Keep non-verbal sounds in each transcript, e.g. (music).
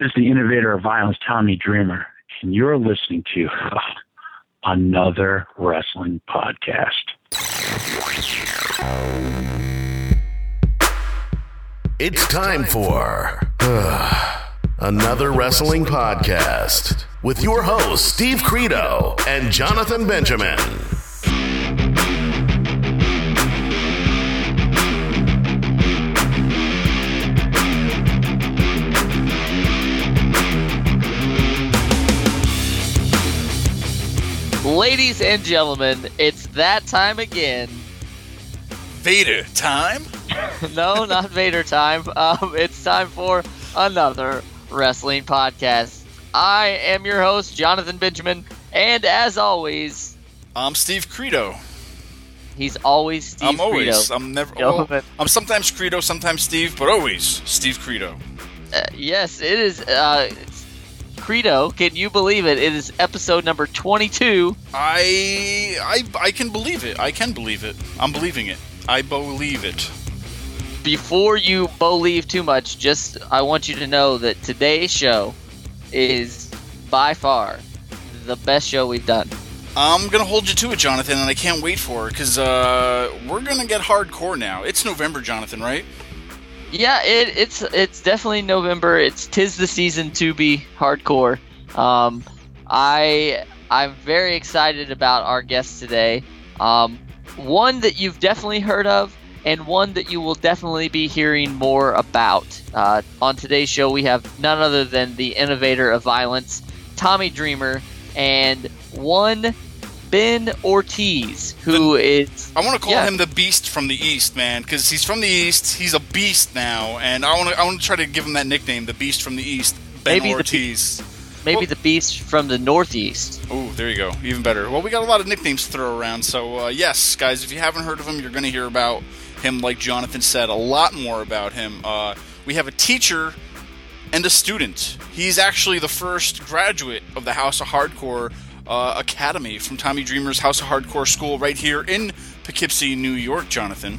This is the innovator of violence, Tommy Dreamer, and you're listening to another wrestling podcast. It's time for uh, another wrestling podcast with your hosts, Steve Credo and Jonathan Benjamin. Ladies and gentlemen, it's that time again. Vader time? (laughs) no, not Vader time. Um, it's time for another wrestling podcast. I am your host, Jonathan Benjamin, and as always, I'm Steve Credo. he's always Steve I'm always. Credo. I'm never. Well, I'm sometimes Credo, sometimes Steve, but always Steve Credo. Uh, yes, it is. Uh, Credo, can you believe it? It is episode number 22. I, I, I can believe it. I can believe it. I'm believing it. I believe it. Before you believe too much, just I want you to know that today's show is by far the best show we've done. I'm gonna hold you to it, Jonathan, and I can't wait for it because uh, we're gonna get hardcore now. It's November, Jonathan, right? Yeah, it, it's it's definitely November. It's tis the season to be hardcore. Um, I I'm very excited about our guest today. Um, one that you've definitely heard of, and one that you will definitely be hearing more about. Uh, on today's show, we have none other than the innovator of violence, Tommy Dreamer, and one Ben Ortiz, who is I want to call Yeah. him the Beast from the East, man, because he's from the East. He's a beast now, and I want to I want to try to give him that nickname, the Beast from the East, Ben Maybe the Ortiz. maybe Well- the beast from the Northeast. Oh, there you go. Even better. Well, we got a lot of nicknames to throw around. So, uh, yes, guys, if you haven't heard of him, you're going to hear about him, like Jonathan said, a lot more about him. Uh, we have a teacher and a student. He's actually the first graduate of the House of Hardcore uh, Academy from Tommy Dreamer's House of Hardcore School right here in Poughkeepsie, New York, Jonathan.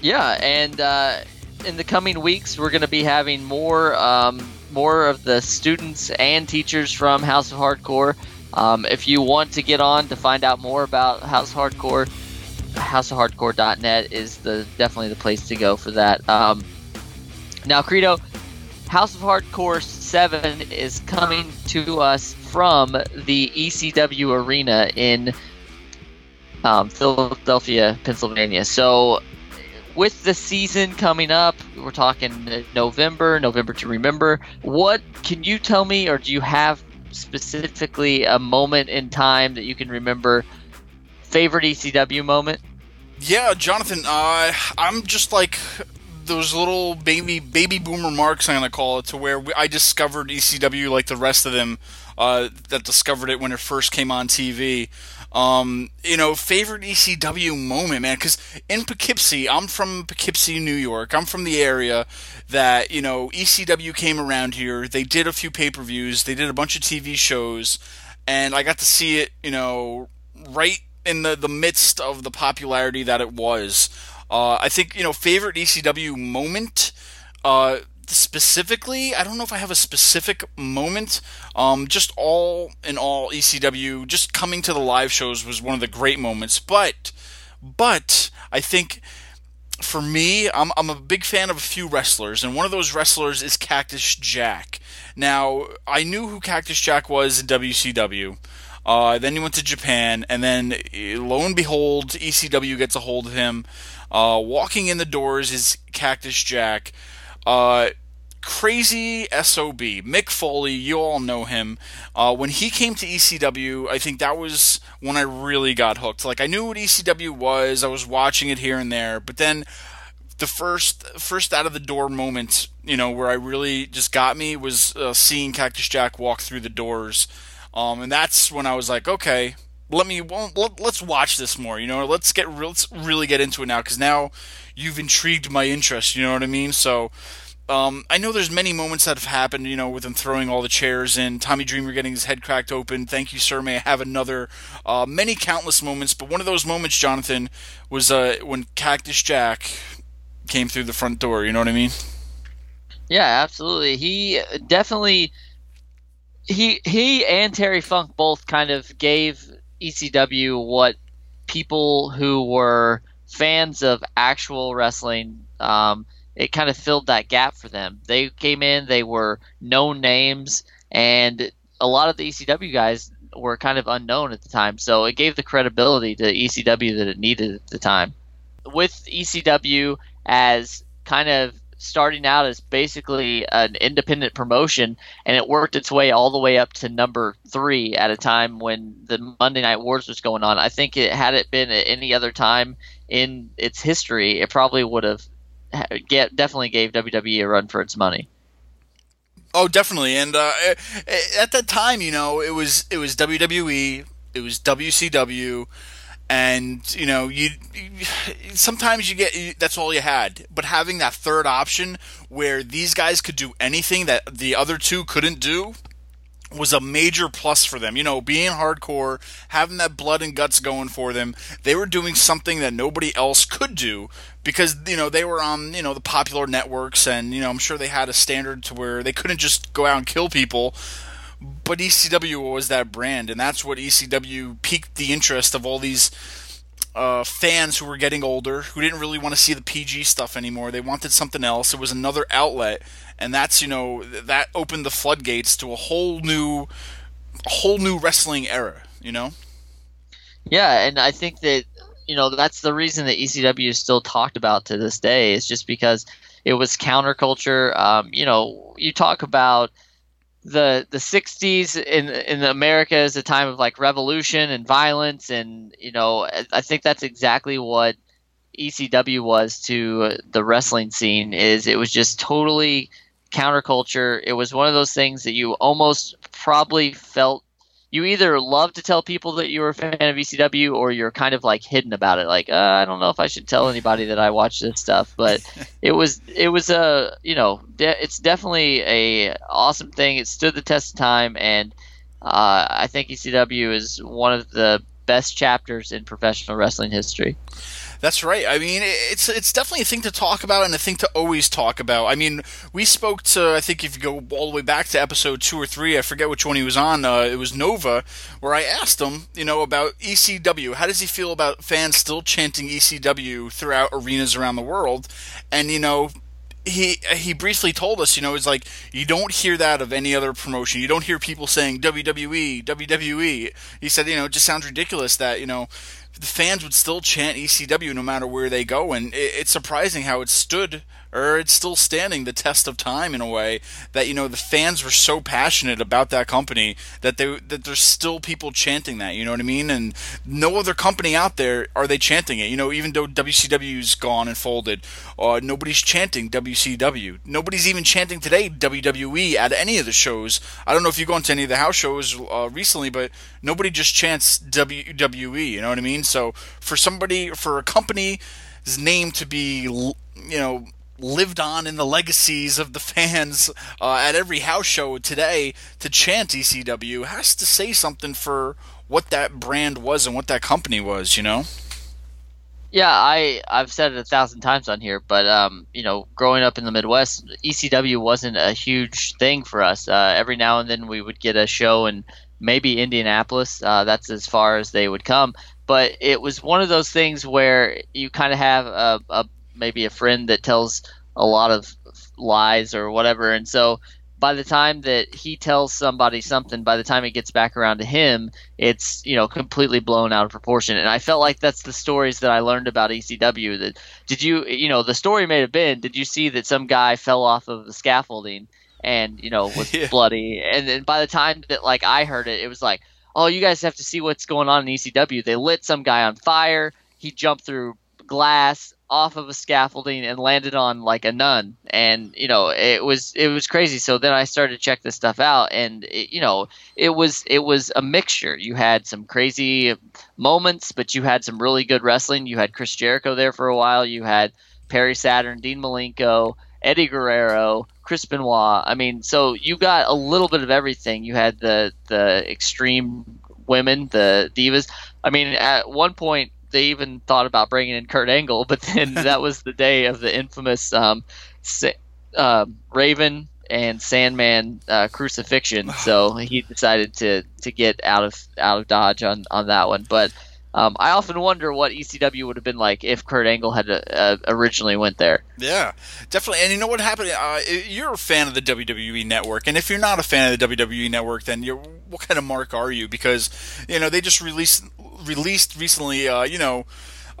Yeah, and uh, in the coming weeks, we're going to be having more um, more of the students and teachers from House of Hardcore. Um, if you want to get on to find out more about House of Hardcore, houseofhardcore.net is the definitely the place to go for that. Um, now, Credo, House of Hardcore 7 is coming to us from the ECW Arena in um, Philadelphia, Pennsylvania. So, with the season coming up, we're talking November, November to remember. What can you tell me, or do you have specifically a moment in time that you can remember? Favorite ECW moment? Yeah, Jonathan, uh, I'm just like those little baby baby boomer marks I'm gonna call it to where we, I discovered ECW like the rest of them uh, that discovered it when it first came on TV. Um, you know, favorite ECW moment, man, because in Poughkeepsie, I'm from Poughkeepsie, New York. I'm from the area that you know ECW came around here. They did a few pay per views. They did a bunch of TV shows, and I got to see it. You know, right in the the midst of the popularity that it was. Uh, I think you know favorite ECW moment. Uh, specifically, I don't know if I have a specific moment. Um, just all in all, ECW just coming to the live shows was one of the great moments. But, but I think for me, I'm, I'm a big fan of a few wrestlers, and one of those wrestlers is Cactus Jack. Now, I knew who Cactus Jack was in WCW. Uh, then he went to Japan, and then eh, lo and behold, ECW gets a hold of him. Uh, walking in the doors is Cactus Jack. Uh, crazy SOB. Mick Foley, you all know him. Uh, when he came to ECW, I think that was when I really got hooked. Like, I knew what ECW was, I was watching it here and there, but then the first first out of the door moment, you know, where I really just got me was uh, seeing Cactus Jack walk through the doors, um, and that's when I was like, okay, let me well, let, let's watch this more. You know, let's get let's really get into it now because now you've intrigued my interest. You know what I mean? So. Um, I know there's many moments that have happened, you know, with him throwing all the chairs in, Tommy Dreamer getting his head cracked open. Thank you, sir. May I have another? Uh, many countless moments, but one of those moments, Jonathan, was uh, when Cactus Jack came through the front door. You know what I mean? Yeah, absolutely. He definitely he he and Terry Funk both kind of gave ECW what people who were fans of actual wrestling um, it kind of filled that gap for them. They came in, they were known names, and a lot of the ECW guys were kind of unknown at the time. So it gave the credibility to ECW that it needed at the time. With ECW as kind of starting out as basically an independent promotion, and it worked its way all the way up to number three at a time when the Monday Night Wars was going on. I think it had it been at any other time in its history, it probably would have get definitely gave WWE a run for its money. Oh, definitely. And uh, at that time, you know, it was it was WWE, it was WCW, and you know, you, you sometimes you get that's all you had. But having that third option where these guys could do anything that the other two couldn't do was a major plus for them. You know, being hardcore, having that blood and guts going for them, they were doing something that nobody else could do because you know they were on you know the popular networks, and you know I'm sure they had a standard to where they couldn't just go out and kill people. But ECW was that brand, and that's what ECW piqued the interest of all these uh, fans who were getting older, who didn't really want to see the PG stuff anymore. They wanted something else. It was another outlet, and that's you know that opened the floodgates to a whole new, a whole new wrestling era. You know. Yeah, and I think that you know that's the reason that ECW is still talked about to this day. Is just because it was counterculture. Um, you know, you talk about the the 60s in in America is a time of like revolution and violence and you know I think that's exactly what ECW was to the wrestling scene is it was just totally counterculture. It was one of those things that you almost probably felt you either love to tell people that you're a fan of ECW or you're kind of like hidden about it. Like, uh, I don't know if I should tell anybody that I watch this stuff, but (laughs) it was, it was a, you know, de- it's definitely a awesome thing. It stood the test of time. And, uh, I think ECW is one of the best chapters in professional wrestling history. That's right. I mean, it's it's definitely a thing to talk about and a thing to always talk about. I mean, we spoke to I think if you go all the way back to episode two or three, I forget which one he was on. Uh, it was Nova, where I asked him, you know, about ECW. How does he feel about fans still chanting ECW throughout arenas around the world? And you know, he he briefly told us, you know, it's like you don't hear that of any other promotion. You don't hear people saying WWE, WWE. He said, you know, it just sounds ridiculous that you know the fans would still chant ECW no matter where they go, and it's surprising how it stood or it's still standing the test of time in a way that you know the fans were so passionate about that company that they that there's still people chanting that you know what I mean? And no other company out there are they chanting it you know even though WCW's gone and folded uh, nobody's chanting WCW nobody's even chanting today WWE at any of the shows. I don't know if you've gone to any of the house shows uh, recently but nobody just chants WWE you know what I mean? So for somebody for a company's name to be you know lived on in the legacies of the fans uh, at every house show today to chant ECW has to say something for what that brand was and what that company was, you know? Yeah, I I've said it a thousand times on here, but um, you know, growing up in the Midwest, ECW wasn't a huge thing for us. Uh, every now and then we would get a show in maybe Indianapolis. Uh, that's as far as they would come. But it was one of those things where you kind of have a, a maybe a friend that tells a lot of lies or whatever, and so by the time that he tells somebody something, by the time it gets back around to him, it's you know completely blown out of proportion. And I felt like that's the stories that I learned about ECW. That did you you know the story may have been did you see that some guy fell off of the scaffolding and you know was (laughs) yeah. bloody, and then by the time that like I heard it, it was like oh you guys have to see what's going on in ECW. They lit some guy on fire. He jumped through glass off of a scaffolding and landed on like a nun. And you know it was it was crazy. So then i started to check this stuff out and it, you know it was it was a mixture. You had some crazy moments but you had some really good wrestling. You had chris jericho there for a while. You had perry saturn dean malenko eddie guerrero chris benoit. I mean so you got a little bit of everything. You had the the extreme women the divas. I mean at one point they even thought about bringing in Kurt Angle, but (laughs) then that was the day of the infamous um, uh, Raven and Sandman uh, crucifixion, (sighs) so he decided to to get out of out of Dodge on on that one. But um, I often wonder what ECW would have been like if Kurt Angle had uh, originally went there. Yeah, definitely. And you know what happened? Uh, you're a fan of the WWE Network, and if you're not a fan of the WWE Network, then you're what kind of mark are you? Because you know they just released released recently. Uh, you know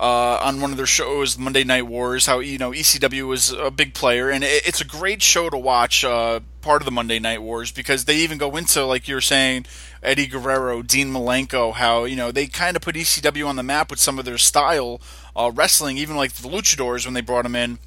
uh, on one of their shows, Monday Night Wars, how you know ECW was a big player, and it, it's a great show to watch. Uh, part of the Monday Night Wars because they even go into like you're saying Eddie Guerrero, Dean Malenko, how you know they kind of put ECW on the map with some of their style uh, wrestling, even like the Luchadors when they brought them in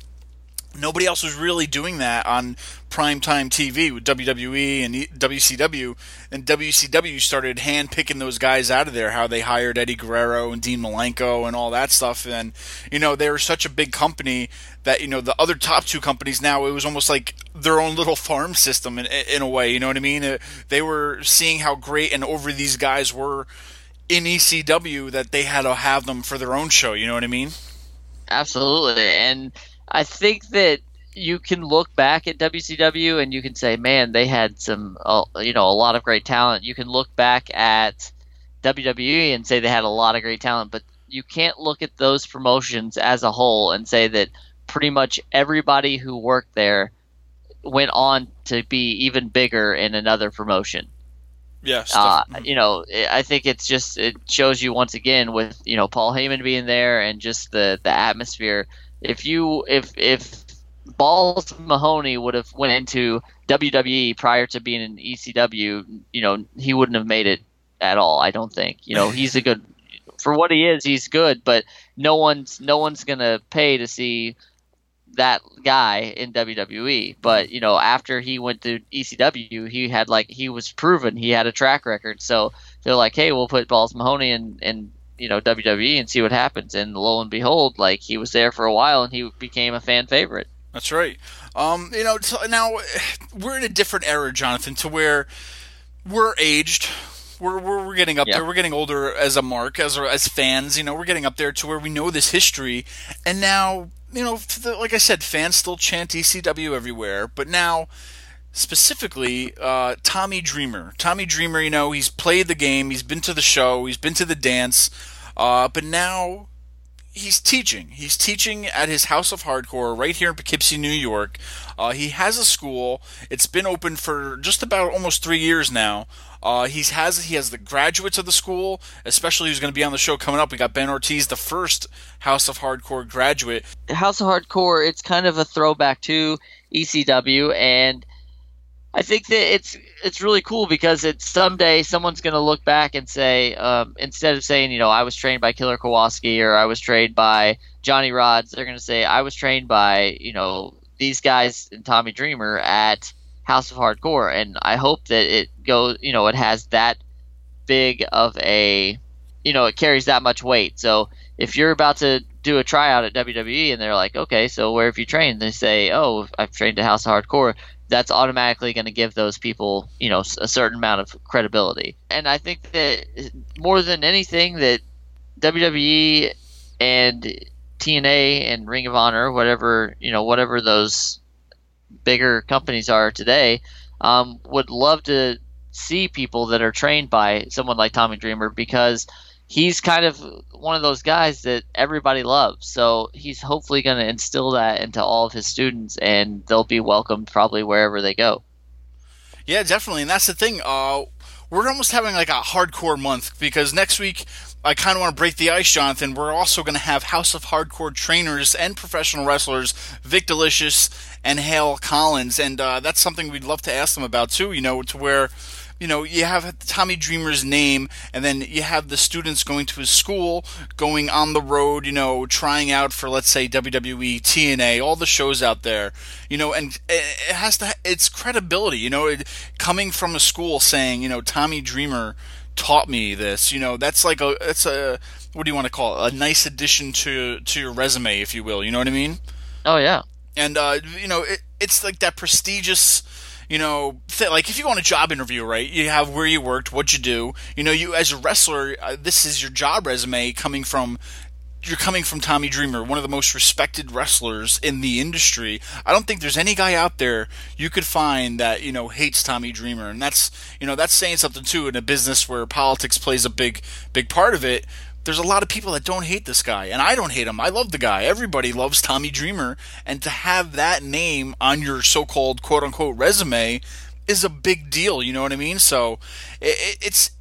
nobody else was really doing that on primetime TV with WWE and WCW. And WCW started hand picking those guys out of there, how they hired Eddie Guerrero and Dean Malenko and all that stuff. And, you know, they were such a big company that, you know, the other top two companies now, it was almost like their own little farm system in, in a way. You know what I mean? They were seeing how great and over these guys were in ECW that they had to have them for their own show. You know what I mean? Absolutely. And, I think that you can look back at WCW and you can say, man, they had some, uh, you know, a lot of great talent. You can look back at WWE and say they had a lot of great talent, but you can't look at those promotions as a whole and say that pretty much everybody who worked there went on to be even bigger in another promotion. Yes. Uh, you know, I think it's just it shows you once again with you know Paul Heyman being there and just the the atmosphere if you if if Balls Mahoney would have went into WWE prior to being in ECW, you know, he wouldn't have made it at all. I don't think. You know, he's a good for what he is. He's good, but no one's no one's gonna pay to see that guy in WWE. But you know, after he went to ECW, he had like he was proven he had a track record. So they're like, hey, we'll put Balls Mahoney in in you know WWE and see what happens. And lo and behold, like he was there for a while and he became a fan favorite. That's right. Um, you know, now we're in a different era, Jonathan, to where we're aged. We're, we're, we're getting up there. We're getting older as a mark, as as fans. You know, we're getting up there to where we know this history, and now you know, like I said, fans still chant ECW everywhere, but now specifically uh, Tommy Dreamer. Tommy Dreamer, you know, he's played the game, he's been to the show, he's been to the dance, uh, but now he's teaching. He's teaching at his House of Hardcore right here in Poughkeepsie, New York. Uh, he has a school. It's been open for just about almost three years now. Uh, he has he has the graduates of the school, especially who's going to be on the show coming up. We got Ben Ortiz, the first House of Hardcore graduate. House of Hardcore, it's kind of a throwback to ECW, and I think that it's it's really cool because it's someday someone's going to look back and say um, instead of saying you know I was trained by Killer Kowalski or I was trained by Johnny Rodz, they're going to say I was trained by you know these guys and Tommy Dreamer at House of Hardcore, and I hope that it goes you know it has that big of a you know it carries that much weight. So if you're about to do a tryout at WWE and they're like, okay, so where have you trained? They say, oh, I've trained at House of Hardcore that's automatically going to give those people, you know, a certain amount of credibility. And I think that more than anything, that WWE and TNA and Ring of Honor, whatever you know, whatever those bigger companies are today, um, would love to see people that are trained by someone like Tommy Dreamer because he's kind of one of those guys that everybody loves. So he's hopefully going to instill that into all of his students, and they'll be welcomed probably wherever they go. Yeah, definitely, and that's the thing. Uh, we're almost having like a hardcore month because next week I kind of want to break the ice, Jonathan. We're also going to have House of Hardcore trainers and professional wrestlers, Vic Delicious and Hale Collins, and uh, that's something we'd love to ask them about too. You know, to where you know, you have Tommy Dreamer's name, and then you have the students going to his school, going on the road, you know, trying out for, let's say, WWE, TNA, all the shows out there, you know, and it has to, it's credibility, you know, it, coming from a school saying, you know, Tommy Dreamer taught me this, you know, that's like a, it's a, what do you want to call it? A nice addition to, to your resume, if you will, you know what I mean? Oh, yeah. And, uh, you know, it, it's like that prestigious, you know, th- like if you go on a job interview, right? You have where you worked, what you do. You know, you as a wrestler, uh, this is your job resume coming from you're coming from Tommy Dreamer, one of the most respected wrestlers in the industry. I don't think there's any guy out there you could find that you know hates Tommy Dreamer, and that's you know that's saying something too in a business where politics plays a big big part of it. There's a lot of people that don't hate this guy, and I don't hate him. I love the guy. Everybody loves Tommy Dreamer, and to have that name on your so-called quote unquote resume is a big deal. You know what I mean? So it, it's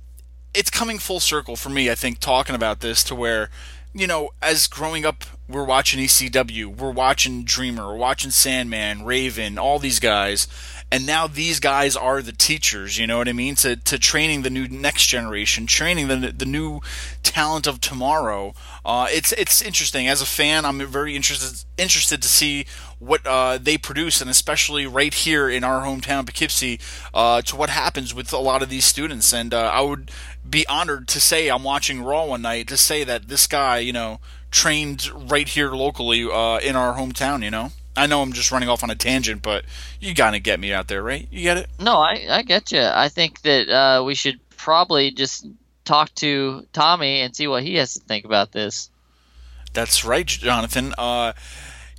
it's coming full circle for me. I think talking about this to where you know, as growing up, we're watching ECW, we're watching Dreamer, we're watching Sandman, Raven, all these guys, and now these guys are the teachers. You know what I mean? To to training the new next generation, training the the new talent of tomorrow. Uh, it's it's interesting. As a fan, I'm very interested interested to see what uh, they produce, and especially right here in our hometown, Poughkeepsie, uh, to what happens with a lot of these students. And uh, I would be honored to say I'm watching Raw one night to say that this guy, you know, trained right here locally uh, in our hometown. You know. I know I'm just running off on a tangent, but you gotta get me out there, right? You get it? No, I, I get you. I think that uh, we should probably just talk to Tommy and see what he has to think about this. That's right, Jonathan. Uh,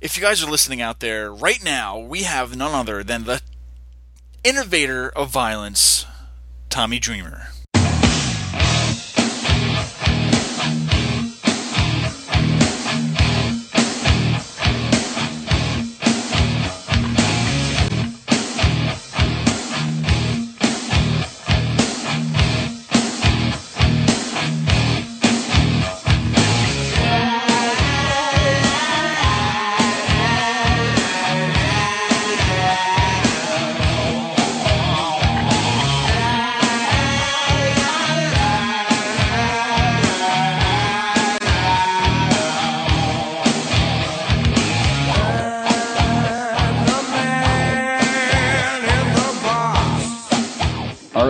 if you guys are listening out there right now, we have none other than the innovator of violence, Tommy Dreamer.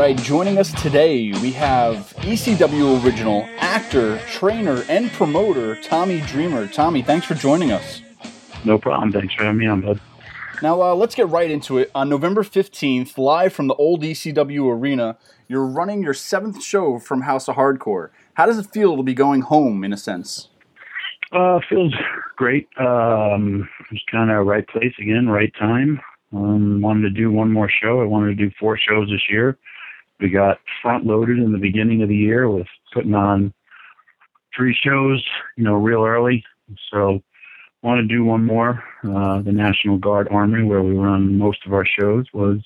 Right, joining us today, we have ECW original actor, trainer, and promoter Tommy Dreamer. Tommy, thanks for joining us. No problem. Thanks for having me on, bud. Now, uh, let's get right into it. On November 15th, live from the old ECW arena, you're running your seventh show from House of Hardcore. How does it feel to be going home, in a sense? Uh, feels great. Um, just kind of right place again, right time. Um, wanted to do one more show. I wanted to do four shows this year we got front loaded in the beginning of the year with putting on three shows, you know, real early. So want to do one more. Uh, the National Guard Armory, where we run most of our shows, was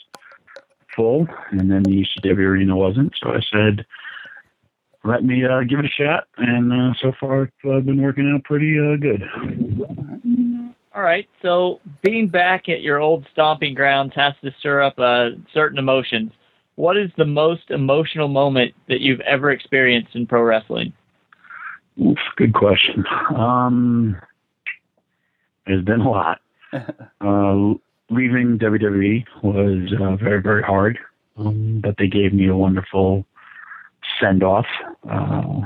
full, and then the ECW arena wasn't. So I said, let me uh, give it a shot, and uh, so far it's uh, been working out pretty uh, good. All right. So being back at your old stomping grounds has to stir up uh, certain emotions what is the most emotional moment that you've ever experienced in pro wrestling? Oof, good question. Um, there's been a lot. (laughs) uh, leaving WWE was uh, very, very hard, um, but they gave me a wonderful send off. Uh,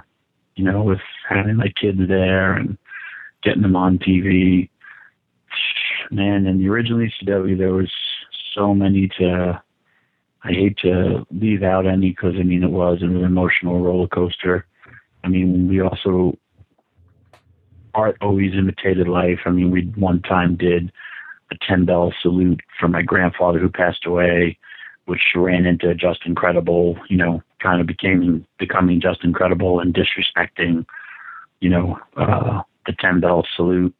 you know, with having my kids there and getting them on TV. Man, in the original ECW, there was so many to I hate to leave out any because I mean it was an emotional roller coaster. I mean we also art always imitated life. I mean we one time did a ten bell salute for my grandfather who passed away, which ran into Justin Credible. You know, kind of became becoming Justin Credible and disrespecting. You know, uh, the ten bell salute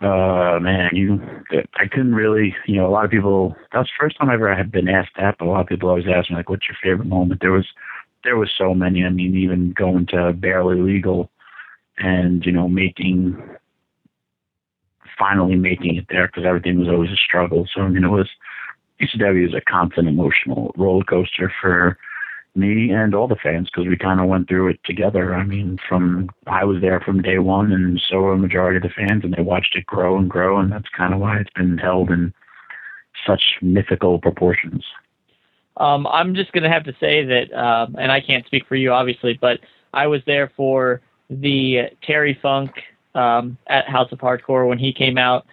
uh man, you I couldn't really you know, a lot of people that was the first time I ever had been asked that, but a lot of people always ask me like what's your favorite moment? There was there was so many. I mean, even going to barely legal and, you know, making finally making it there because everything was always a struggle. So I mean it was ECW is a constant emotional roller coaster for me and all the fans because we kind of went through it together. I mean, from I was there from day one, and so were a majority of the fans, and they watched it grow and grow, and that's kind of why it's been held in such mythical proportions. Um, I'm just going to have to say that, um, and I can't speak for you, obviously, but I was there for the Terry Funk um, at House of Hardcore when he came out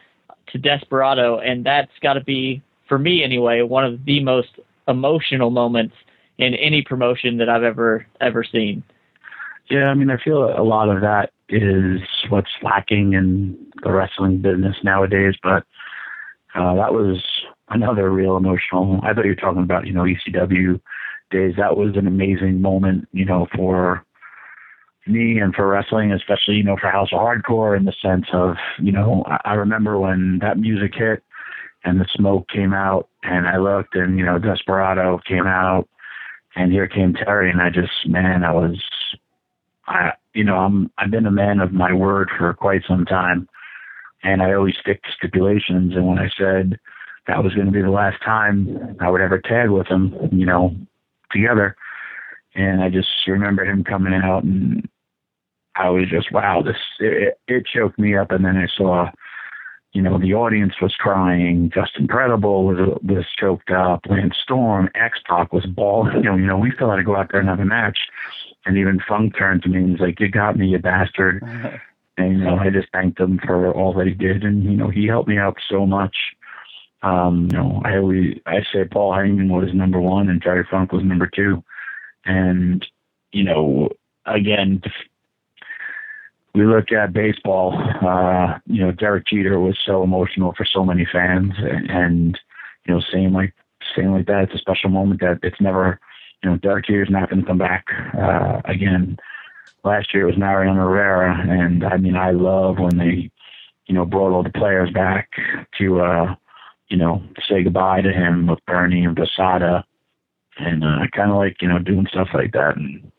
to Desperado, and that's got to be, for me anyway, one of the most emotional moments in any promotion that I've ever ever seen. Yeah, I mean, I feel a lot of that is what's lacking in the wrestling business nowadays. But uh, that was another real emotional. I thought you were talking about you know ECW days. That was an amazing moment, you know, for me and for wrestling, especially you know for House of Hardcore in the sense of you know I, I remember when that music hit and the smoke came out and I looked and you know Desperado came out and here came Terry and I just man I was I you know I'm I've been a man of my word for quite some time and I always stick to stipulations. And when I said that was going to be the last time I would ever tag with him you know together and I just remember him coming out and I was just wow this it, it choked me up. And then I saw you know, the audience was crying. Justin Credible was was choked up. Lance Storm, X Pac was bawling. You know, you know, we still had to go out there and have a match. And even Funk turned to me and was like, "You got me, you bastard." (laughs) and you know, I just thanked him for all that he did, and you know, he helped me out so much. Um, you know, I always I say Paul Heyman was number one and Terry Funk was number two, and you know, again, we look at baseball, uh, you know, Derek Jeter was so emotional for so many fans, and you know, saying like saying like that, it's a special moment that it's never, you know, Derek Jeter's not going to come back uh, again. Last year it was Mariano Rivera, and I mean, I love when they, you know, brought all the players back to, uh, you know, say goodbye to him with Bernie and Posada, and uh, kind of like, you know, doing stuff like that. And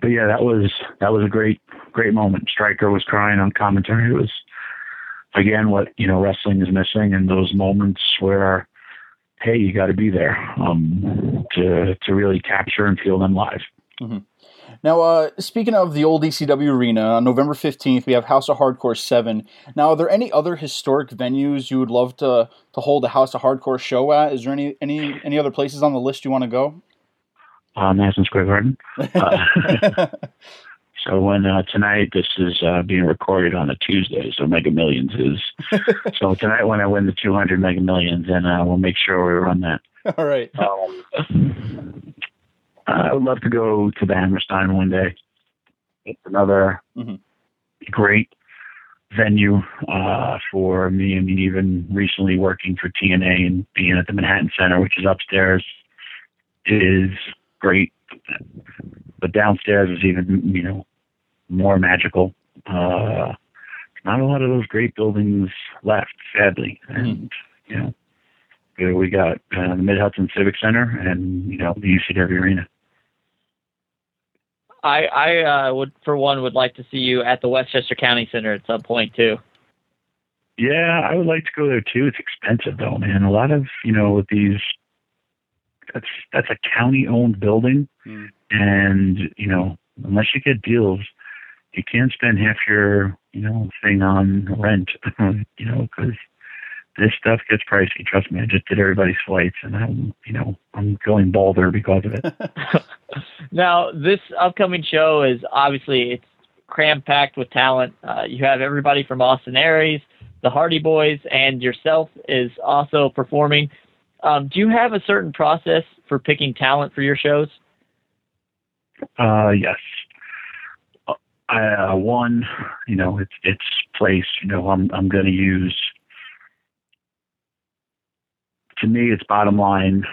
but yeah, that was that was a great great moment. Striker was crying on commentary. It was again what you know wrestling is missing, and those moments where hey, you got to be there um, to to really capture and feel them live. Mm-hmm. Now, uh, speaking of the old ECW arena, on November 15th, we have House of Hardcore 7. Now, are there any other historic venues you would love to, to hold a House of Hardcore show at? Is there any, any, any other places on the list you want to go? Uh, Madison Square Garden. (laughs) Uh, (laughs) so when uh, tonight this is uh, being recorded on a Tuesday, so Mega Millions is. (laughs) so tonight when I win the 200 Mega Millions, and uh, we'll make sure we run that. All right. Um, I would love to go to the Hammerstein one day. It's another mm-hmm. great venue uh, for me. I mean, even recently working for TNA and being at the Manhattan Center, which is upstairs, is great. But downstairs is even, you know, more magical. Uh, not a lot of those great buildings left, sadly. Mm-hmm. And, you know, we got uh, the Mid Hudson Civic Center and, you know, the UCW Arena. I, I uh, would, for one, would like to see you at the Westchester County Center at some point too. Yeah, I would like to go there too. It's expensive though, man. A lot of you know with these that's that's a county owned building, mm. and you know unless you get deals, you can't spend half your you know thing on rent. (laughs) you know because this stuff gets pricey. Trust me, I just did everybody's flights, and I'm you know I'm going balder because of it. (laughs) now this upcoming show is obviously it's cram packed with talent. Uh, you have everybody from Austin Aries, the Hardy Boys, and yourself is also performing. Um, do you have a certain process for picking talent for your shows? Uh, yes. Uh, one, you know, it's it's place. You know, I'm I'm going to use. To me, it's bottom line.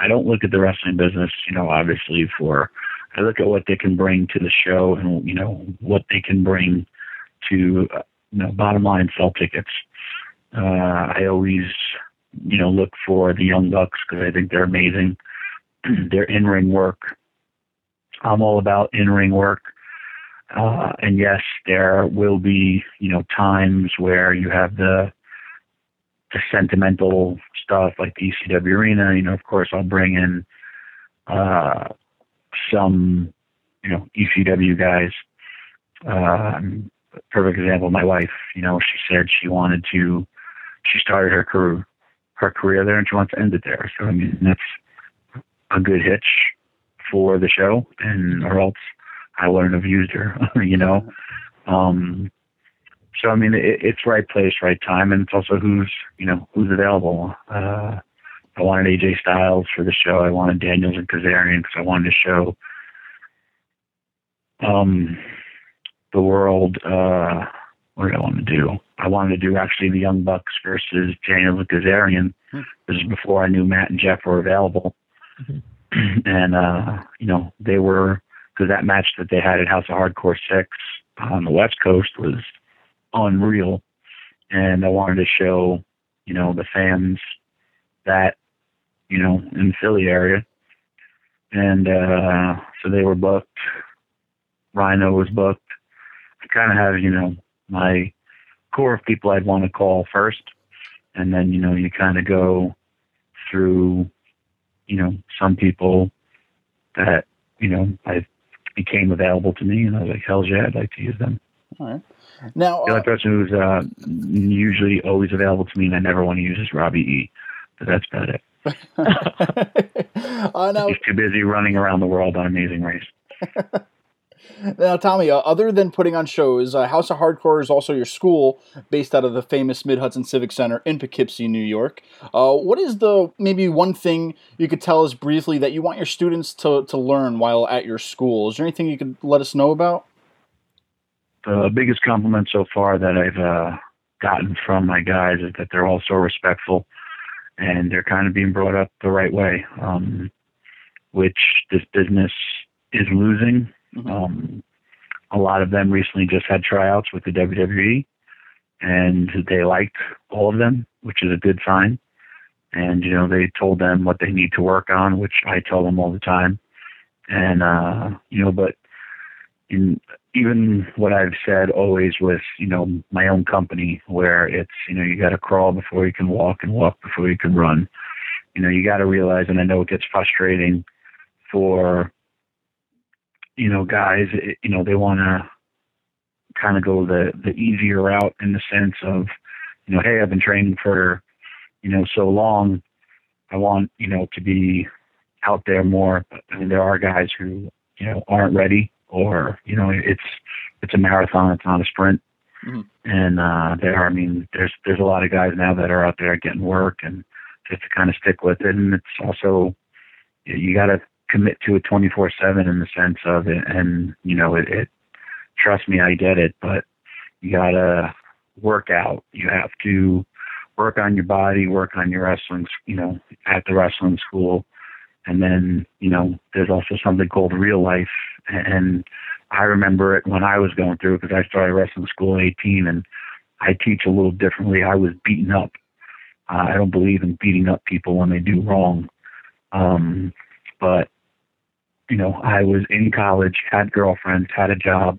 I don't look at the wrestling business, you know, obviously for. I look at what they can bring to the show and you know what they can bring to uh, you know bottom line sell tickets. Uh, I always you know, look for the Young Bucks because I think they're amazing. (clears throat) their in ring work. I'm all about in ring work. Uh, and yes, there will be, you know, times where you have the the sentimental stuff like the ECW arena. You know, of course, I'll bring in uh, some, you know, ECW guys. Um, perfect example, my wife. You know, she said she wanted to. She started her career her career there and she wants to end it there. So I mean that's a good hitch for the show, and or else I wouldn't have used her. (laughs) you know. Um, so I mean it, it's right place, right time, and it's also who's you know who's available. Uh, I wanted AJ Styles for the show. I wanted Daniels and Kazarian because I wanted to show um, the world. Uh, what did I want to do? I wanted to do actually the Young Bucks versus Daniel Kazarian. Hmm. This is before I knew Matt and Jeff were available, Mhm. (clears throat) and uh, you know they were because that match that they had at House of Hardcore Six on the West Coast was unreal, and I wanted to show you know the fans that you know in the Philly area, and uh, so they were booked. Rhino was booked. I kind of have you know my core of people I'd want to call first, and then you know you kind of go through you know some people that you know I became available to me, and I was like, hell yeah, I'd like to use them. All right. Now, The uh, only person who's uh, usually always available to me and I never want to use is Robbie E. But that's about it. (laughs) uh, now, He's too busy running around the world on Amazing Race. (laughs) now, Tommy, uh, other than putting on shows, uh, House of Hardcore is also your school, based out of the famous Mid Hudson Civic Center in Poughkeepsie, New York. Uh, what is the maybe one thing you could tell us briefly that you want your students to, to learn while at your school? Is there anything you could let us know about? The biggest compliment so far that I've uh, gotten from my guys is that they're all so respectful and they're kind of being brought up the right way, um, which this business is losing. Mhm. Um, a lot of them recently just had tryouts with the WWE, and they liked all of them, which is a good sign. And you know, they told them what they need to work on, which I tell them all the time. And uh, you know, but in even what I've said always with you know my own company, where it's you know you got to crawl before you can walk, and walk before you can run. You know, you got to realize, and I know it gets frustrating for you know, guys, it- you know, they want to kind of go the the easier route in the sense of, you know, hey, I've been training for, you know, so long, I want, you know, to be out there more. I mean, there are guys who, you know, aren't ready, or you know, it's it's a marathon, it's not a sprint. Mhm. And uh, there, are, I mean, there's there's a lot of guys now that are out there getting work, and just to kind of stick with it. And it's also you, you got to commit to it 24 7 in the sense of it. And you know it, it trust me i get it but you gotta work out. You have to work on your body work on your wrestling you know at the wrestling school. And then you know there's also something called real life. And i remember it when i was going through it because i started wrestling school at 18 and i teach a little differently. I was beaten up. Uh, i don't believe in beating up people when they do wrong. Um but you know, I was in college, had girlfriends, had a job,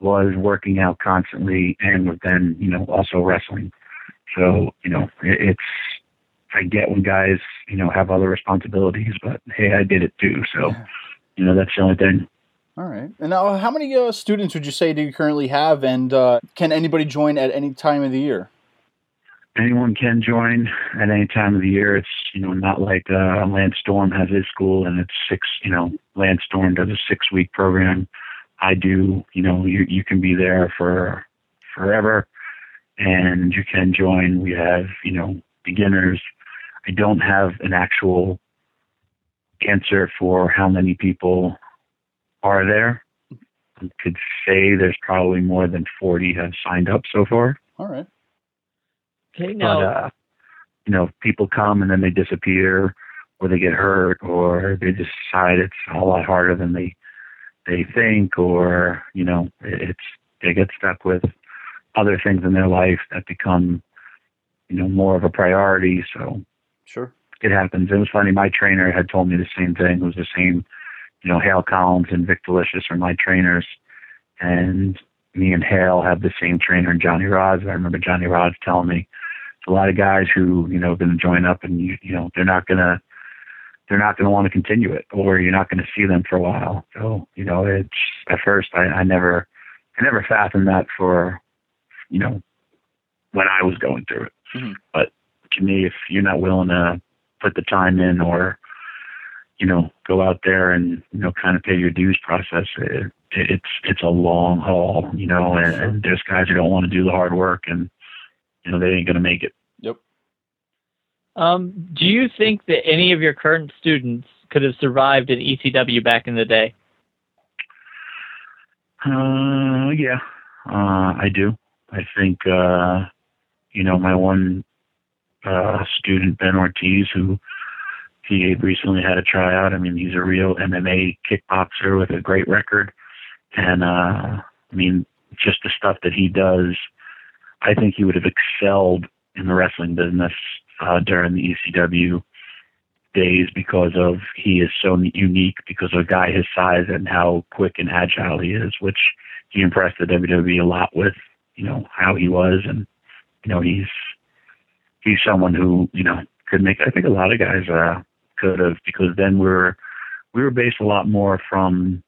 was working out constantly, and was then, you know, also wrestling. So, you know, it, it's, I get when guys, you know, have other responsibilities, but hey, I did it too. So, you know, that's the only thing. All right. And now, how many uh, students would you say do you currently have, and uh, can anybody join at any time of the year? Anyone can join at any time of the year. It's you know not like uh, Lance Storm has his school and it's six. You know, Lance Storm does a six week program. I do. You know, you you can be there for forever, and you can join. We have you know beginners. I don't have an actual answer for how many people are there. I could say there's probably more than 40 have signed up so far. All right. Okay, But uh, you know, people come and then they disappear, or they get hurt, or they decide it's a whole lot harder than they they think, or you know, it's they get stuck with other things in their life that become you know more of a priority. So Sure. it happens. It was funny. My trainer had told me the same thing. It was the same, you know, Hale Collins and Vic Delicious are my trainers, and me and Hale have the same trainer, and Johnny Rodz. I remember Johnny Rodz telling me a lot of guys who you know are going to join up, and you, you know they're not going to they're not going to want to continue it, or you're not going to see them for a while. So you know, it's at first I, I never I never fathomed that for you know when I was going through it. Mhm. But to me, if you're not willing to put the time in or you know go out there and you know kind of pay your dues process it, it, it's it's a long haul you know and, and there's guys who don't want to do the hard work and you know they ain't going to make it Yep. um, do you think that any of your current students could have survived in ECW back in the day? Uh, yeah, uh, I do. I think, uh, you know, my one uh, student, Ben Ortiz, who he recently had a tryout. I mean, he's a real MMA kickboxer with a great record. And, uh, I mean, just the stuff that he does, I think he would have excelled in the wrestling business uh, during the ECW days because of he is so unique because of a guy his size and how quick and agile he is, which he impressed the WWE a lot with, you know, how he was. And you know, he's he's someone who, you know, could make I think a lot of guys uh could have because then we're we were based a lot more from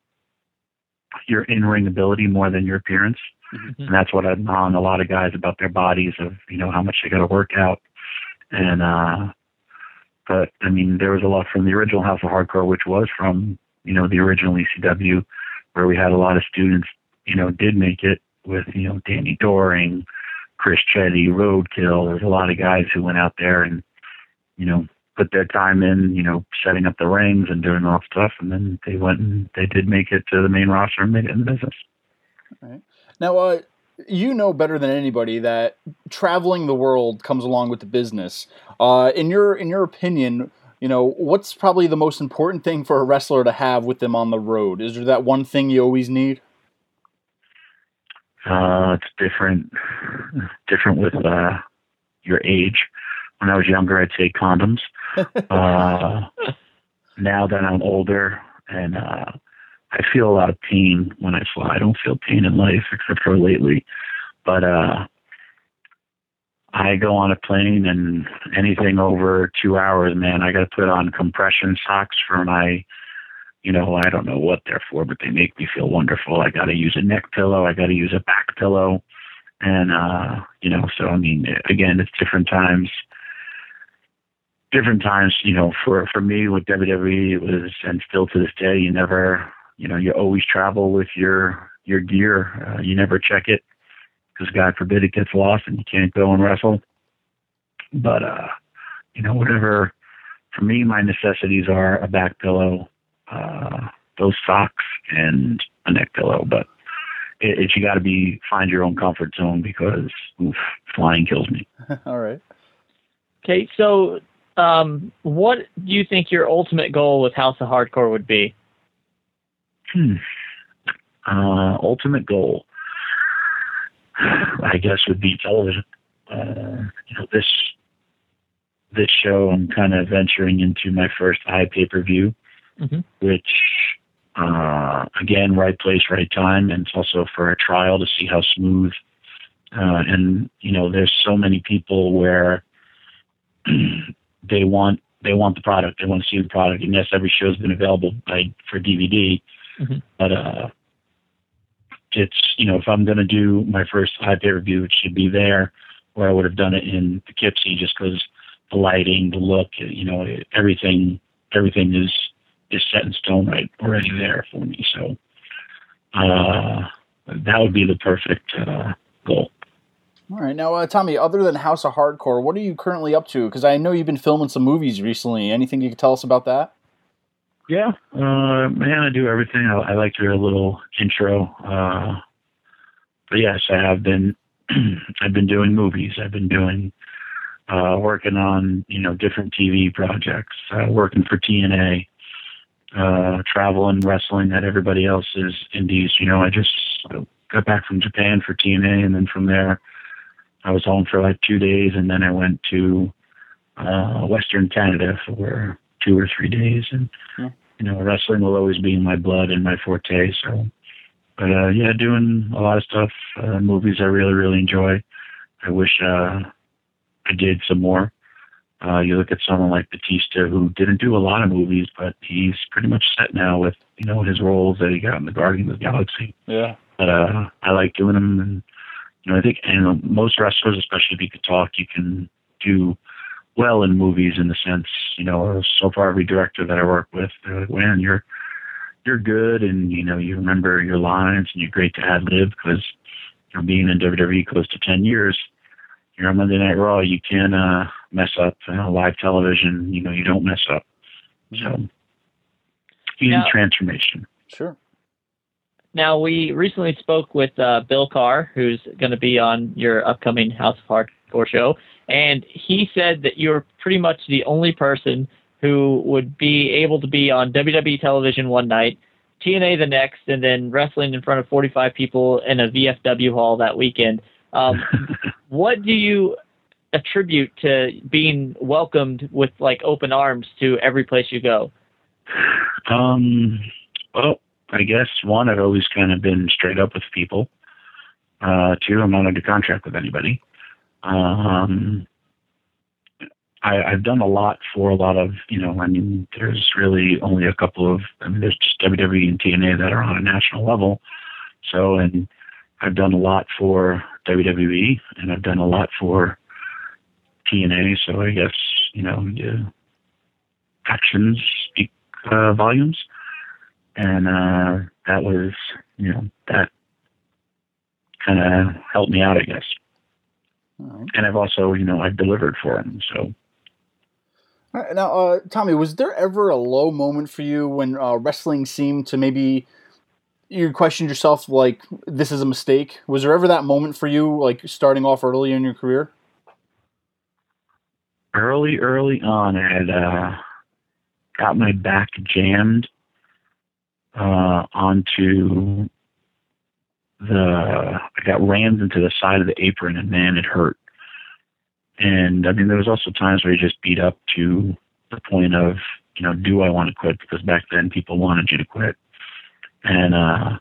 your in ring ability more than your appearance. Mm-hmm. And that's what I'm on a lot of guys about their bodies of, you know, how much they gotta work out. And uh but I mean, there was a lot from the original House of Hardcore, which was from you know the original ECW, where we had a lot of students, you know, did make it with you know Danny Doring, Chris Chetti, Roadkill. There's a lot of guys who went out there and you know put their time in, you know, setting up the rings and doing all that stuff, and then they went and they did make it to the main roster and made it in the business. All right. Now, uh, you know better than anybody that traveling the world comes along with the business. Uh, in your in your opinion, you know what's probably the most important thing for a wrestler to have with them on the road? Is there that one thing you always need? Uh, it's different, different with uh, your age. When I was younger, I'd say condoms. (laughs) uh, now that I'm older and uh, I feel a lot of pain when I fly. I don't feel pain in life except for lately. But uh I go on a plane and anything over two hours, man, I gotta put on compression socks for my you know, I don't know what they're for, but they make me feel wonderful. I gotta use a neck pillow, I gotta use a back pillow. And uh, you know, so I mean again, it's different times different times, you know, for for me with WWE it was and still to this day you never you know, you always travel with your your gear. Uh, you never check it because God forbid it gets lost and you can't go and wrestle. But uh, you know, whatever. For me, my necessities are a back pillow, uh, those socks, and a neck pillow. But it, it you got to be find your own comfort zone because oof, flying kills me. (laughs) All right. Okay, so um, what do you think your ultimate goal with House of Hardcore would be? Hmm. Uh, ultimate goal, (sighs) I guess, would be television. Uh, you know, this this show, I'm kind of venturing into my first high pay per view, mm-hmm. which uh, again, right place, right time, and it's also for a trial to see how smooth. Uh, and you know, there's so many people where (clears throat) they want they want the product, they want to see the product, and yes, every show's been available by for DVD, Mm-hmm. But uh, it's you know if I'm going to do my first high pay review, it should be there where I would have done it in Poughkeepsie, just because the lighting, the look, you know, everything everything is is set in stone right already there for me. So uh, that would be the perfect uh, goal. All right, now uh, Tommy. Other than House of Hardcore, what are you currently up to? Because I know you've been filming some movies recently. Anything you could tell us about that? Yeah, uh, man, I do everything. I, I like your little intro. Uh, but yes, I have been. (clears throat) I've been doing movies. I've been doing uh, working on you know different TV projects. Uh, working for TNA, uh, traveling, wrestling at everybody else's indies. You know, I just got back from Japan for TNA, and then from there, I was home for like two days, and then I went to uh, Western Canada for two or three days. And yeah. you know, wrestling will always be in my blood and my forte. So, but uh, yeah, doing a lot of stuff. Uh, movies I really really enjoy. I wish uh, I did some more. Uh, you look at someone like Batista, who didn't do a lot of movies, but he's pretty much set now with you know his roles that he got in the Guardians of the Galaxy. Yeah. But uh, I like doing them, and you know I think and most wrestlers, especially if you could talk, you can do well in movies in the sense, you know, so far every director that I work with, they're like, man, you're you're good, and you know, you remember your lines, and you're great to ad lib because you know, being in WWE close to ten years, you're on Monday Night Raw, you can uh, mess up. You know, live television, you know, you don't mess up. So, easy now, transformation. Sure. Now we recently spoke with uh, Bill Carr, who's going to be on your upcoming House of Hardcore show, and he said that you're pretty much the only person who would be able to be on WWE television one night, TNA the next, and then wrestling in front of 45 people in a VFW hall that weekend. Um, (laughs) what do you attribute to being welcomed with like open arms to every place you go? Um, well, I guess one, I've always kind of been straight up with people. Uh, two, I'm not under contract with anybody. Um, I, I've done a lot for a lot of, you know, I mean, there's really only a couple of, I mean, there's just WWE and TNA that are on a national level. So, and I've done a lot for WWE and I've done a lot for TNA. So I guess, you know, yeah, actions speak uh, volumes. And uh, that was, you know, that kind of helped me out, I guess. Right. And I've also, you know, I've delivered for them. So now, uh, Tommy, was there ever a low moment for you when uh, wrestling seemed to maybe you questioned yourself like this is a mistake? Was there ever that moment for you, like starting off early in your career? Early, early on, I had uh, got my back jammed uh, onto the. I got rammed into the side of the apron, and man, it hurt. And I mean, there was also times where you just beat up to the point of, you know, do I want to quit? Because back then people wanted you to quit. And uh,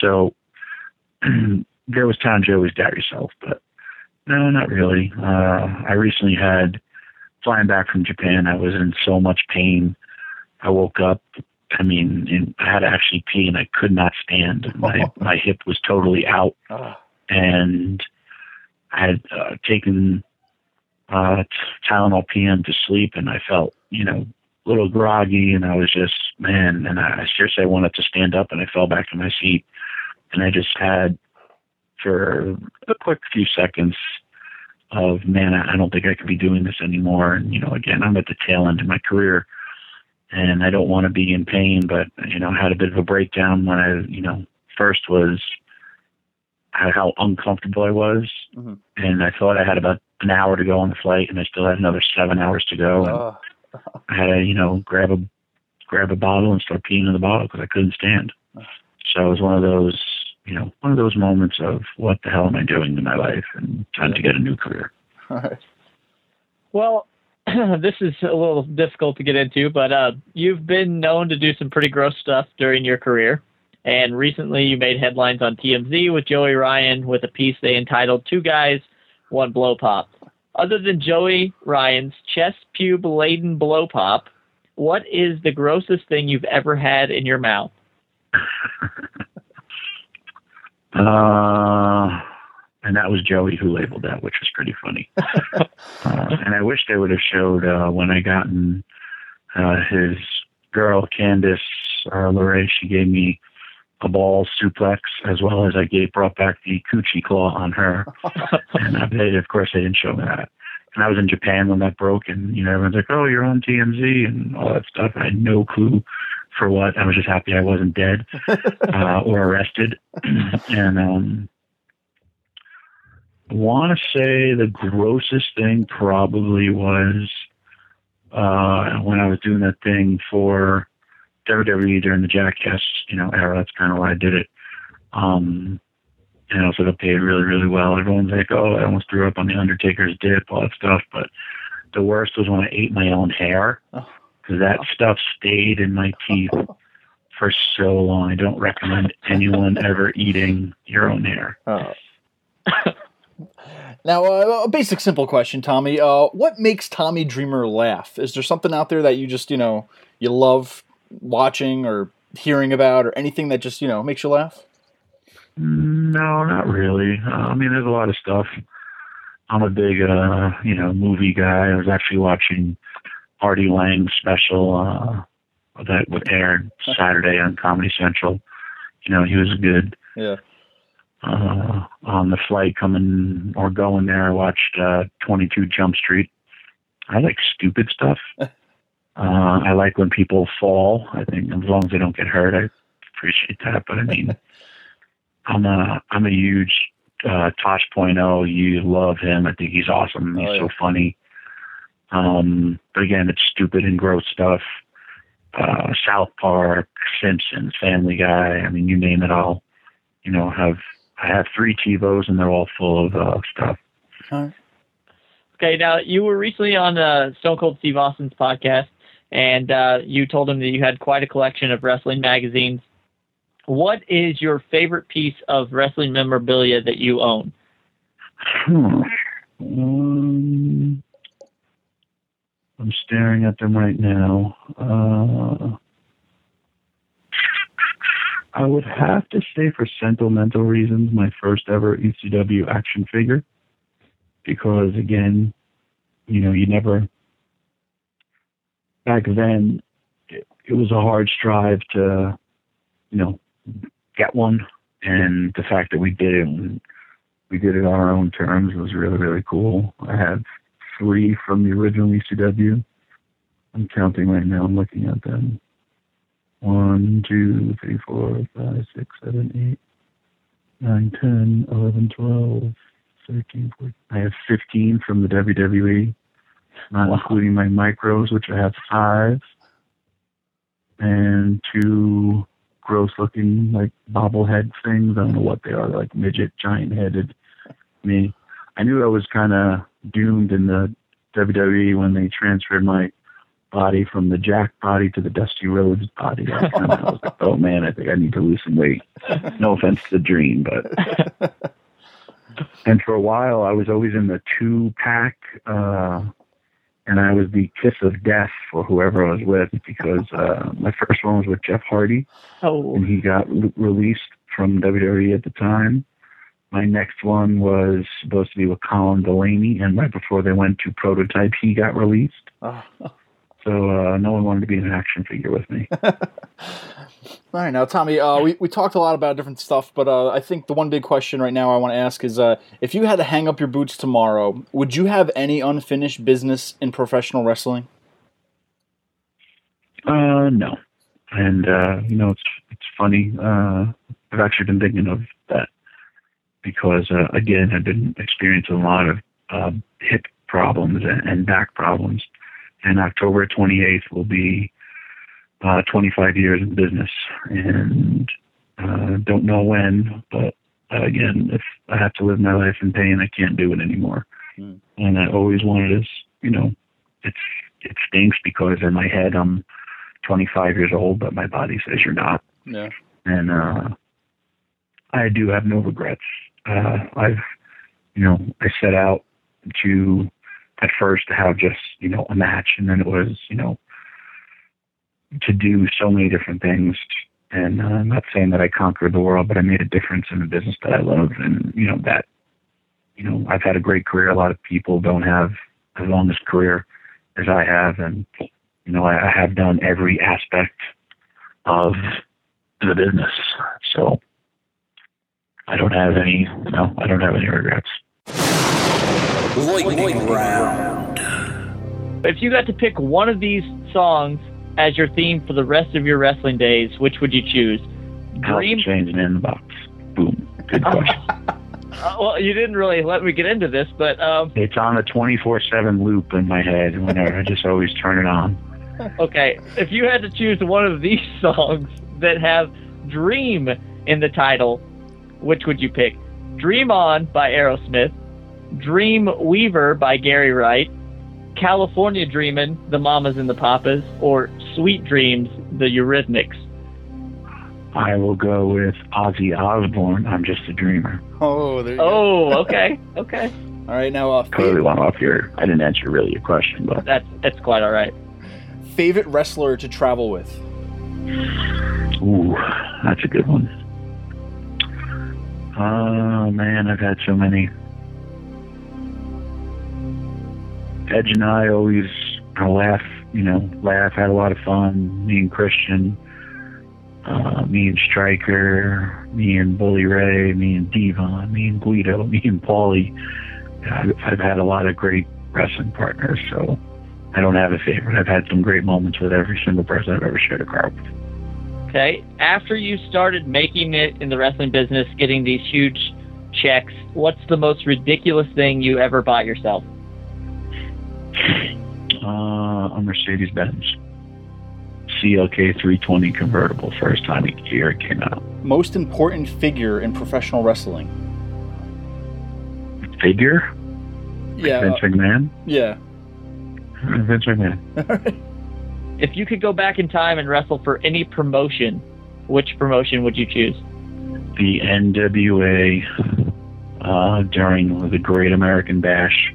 so (clears throat) there was times you always doubt yourself, but no, not really. Uh, I recently had flying back from Japan. I was in so much pain. I woke up. I mean, I had to actually pee, and I could not stand. My (laughs) my hip was totally out, Ah, and I had uh, taken uh, Tylenol PM to sleep, and I felt, you know, a little groggy, and I was just, man, and I, I seriously wanted to stand up, and I fell back in my seat, and I just had, for a quick few seconds, of man, I, I don't think I could be doing this anymore, and you know, again, I'm at the tail end of my career, and I don't want to be in pain, but you know, I had a bit of a breakdown when I, you know, first was how how uncomfortable I was, Mhm. and I thought I had about an hour to go on the flight, and I still had another seven hours to go. And I had to, you know, grab a grab a bottle and start peeing in the bottle because I couldn't stand. So it was one of those, you know, one of those moments of what the hell am I doing in my life, and time to get a new career. all (laughs) right. Well, (clears throat) this is a little difficult to get into, but uh, you've been known to do some pretty gross stuff during your career. And recently you made headlines on TMZ with Joey Ryan with a piece they entitled Two Guys, One Blow Pop. Other than Joey Ryan's chest pube laden blow pop, what is the grossest thing you've ever had in your mouth? (laughs) Uh, and that was Joey who labeled that, which was pretty funny. (laughs) uh, and I wish they would have showed uh, when I gotten uh, his girl Candice uh, LeRae. She gave me a ball suplex as well as I gave brought back the coochie claw on her. (laughs) and uh, they, of course, they didn't show me that. And I was in Japan when that broke, and you know everyone's like, "Oh, you're on TMZ" and all that stuff. I had no clue for what. I was just happy I wasn't dead (laughs) uh, or arrested. (clears throat) and um, want to say the grossest thing probably was uh, when I was doing that thing for WWE during the Jackass, you know, era. That's kind of why I did it. Um, and also got paid really, really well. Everyone's like, "Oh, I almost threw up on the Undertaker's dip," all that stuff. But the worst was when I ate my own hair Oh. because that stuff stayed in my teeth (laughs) for so long. I don't recommend anyone ever eating your own hair. Uh, (laughs) now, uh, a basic, simple question, Tommy. Uh, what makes Tommy Dreamer laugh? Is there something out there that you just, you know, you love watching or hearing about, or anything that just, you know, makes you laugh? No, not really. Uh, I mean, there's a lot of stuff. I'm a big, uh, you know, movie guy. I was actually watching Artie Lange's special uh, that would air (laughs) Saturday on Comedy Central. You know, he was good. Yeah. Uh, on the flight coming or going there, I watched uh, 22 Jump Street. I like stupid stuff. (laughs) Uh, I like when people fall. I think as long as they don't get hurt, I appreciate that. But I mean, (laughs) I'm a I'm a huge uh, Tosh Point oh. You love him. I think he's awesome. He's oh, yeah. so funny. Um, but again, it's stupid and gross stuff. Uh, South Park, Simpsons, Family Guy. I mean, you name it. I'll, you know, have I have three TiVos and they're all full of uh, stuff. Okay, now you were recently on uh, Stone Cold Steve Austin's podcast, and uh, you told him that you had quite a collection of wrestling magazines. What is your favorite piece of wrestling memorabilia that you own? Hmm. Um, I'm staring at them right now. I would have to say, for sentimental reasons, my first ever ECW action figure, because again, you know, you never. Back then, it, it was a hard strive to, you know, get one, and the fact that we did it, we did it on our own terms, was really really cool. I have three from the original ECW. I'm counting right now. I'm looking at them. One, two, three, four, five, six, seven, eight, nine, ten, eleven, twelve, thirteen, fourteen. I have 15 from the WWE, not wow. including my micros, which I have five, and two gross looking like bobblehead things. I don't know what they are, like midget, giant headed. Me, I knew I was kind of doomed in the WWE when they transferred my body from the Jack body to the Dusty Rhodes body. I, kinda, I was like, oh man, I think I need to lose some weight. No offense to the Dream, but. (laughs) and for a while, I was always in the two pack, uh, and I was the kiss of death for whoever I was with because uh, my first one was with Jeff Hardy, oh. and he got re- released from WWE at the time. My next one was supposed to be with Colin Delaney, and right before they went to prototype, he got released. Oh. So uh, no one wanted to be an action figure with me. (laughs) All right, now Tommy, uh, we we talked a lot about different stuff, but uh, I think the one big question right now I want to ask is: uh, if you had to hang up your boots tomorrow, would you have any unfinished business in professional wrestling? Uh, no, and uh, you know it's it's funny. Uh, I've actually been thinking of that because uh, again I've been experiencing a lot of uh, hip problems and, and back problems and October 28th will be uh, 25 years in business, and uh, don't know when, but uh, again, if I have to live my life in pain, I can't do it anymore. Mm. And I always wanted to, you know, it's it stinks because in my head I'm 25 years old, but my body says you're not. Yeah. And uh, I do have no regrets. Uh, I've, you know, I set out to at first to have just you know a match, and then it was you know to do so many different things. And uh, I'm not saying that I conquered the world, but I made a difference in the business that I love, and you know that you know I've had a great career. A lot of people don't have as long as career as I have, and you know I, I have done every aspect of the business. So I don't have any, no, I don't have any regrets. Lightning round. If you got to pick one of these songs as your theme for the rest of your wrestling days, which would you choose? Dream changing in the box. Boom. Good question. (laughs) uh, well, you didn't really let me get into this, but um, it's on a twenty-four-seven loop in my head. Whenever I just always turn it on. Okay, if you had to choose one of these (laughs) songs that have "Dream" in the title, which would you pick? "Dream On" by Aerosmith, Dream Weaver by Gary Wright, California Dreamin', The Mamas and the Papas, or Sweet Dreams, The Eurythmics? I will go with Ozzy Osbourne. I'm just a dreamer. Oh, there you oh, go. (laughs) okay, okay. All right, now uh, clearly one off your. I didn't answer really your question, but that's that's quite all right. Favorite wrestler to travel with? Ooh, that's a good one. Oh man, I've had so many. Edge and I always laugh, you know, laugh, had a lot of fun. Me and Christian, uh, me and Striker, me and Bully Ray, me and Devon, me and Guido, (laughs) me and Paulie. I've, I've had a lot of great wrestling partners, so I don't have a favorite. I've had some great moments with every single person I've ever shared a car with. Okay. After you started making it in the wrestling business, getting these huge checks, what's the most ridiculous thing you ever bought yourself? Uh, a Mercedes Benz CLK 320 convertible, first time year it came out. Most important figure in professional wrestling. Figure? Yeah. Vince McMahon? Yeah. Vince McMahon. (laughs) If you could go back in time and wrestle for any promotion, which promotion would you choose? The NWA uh, during the Great American Bash,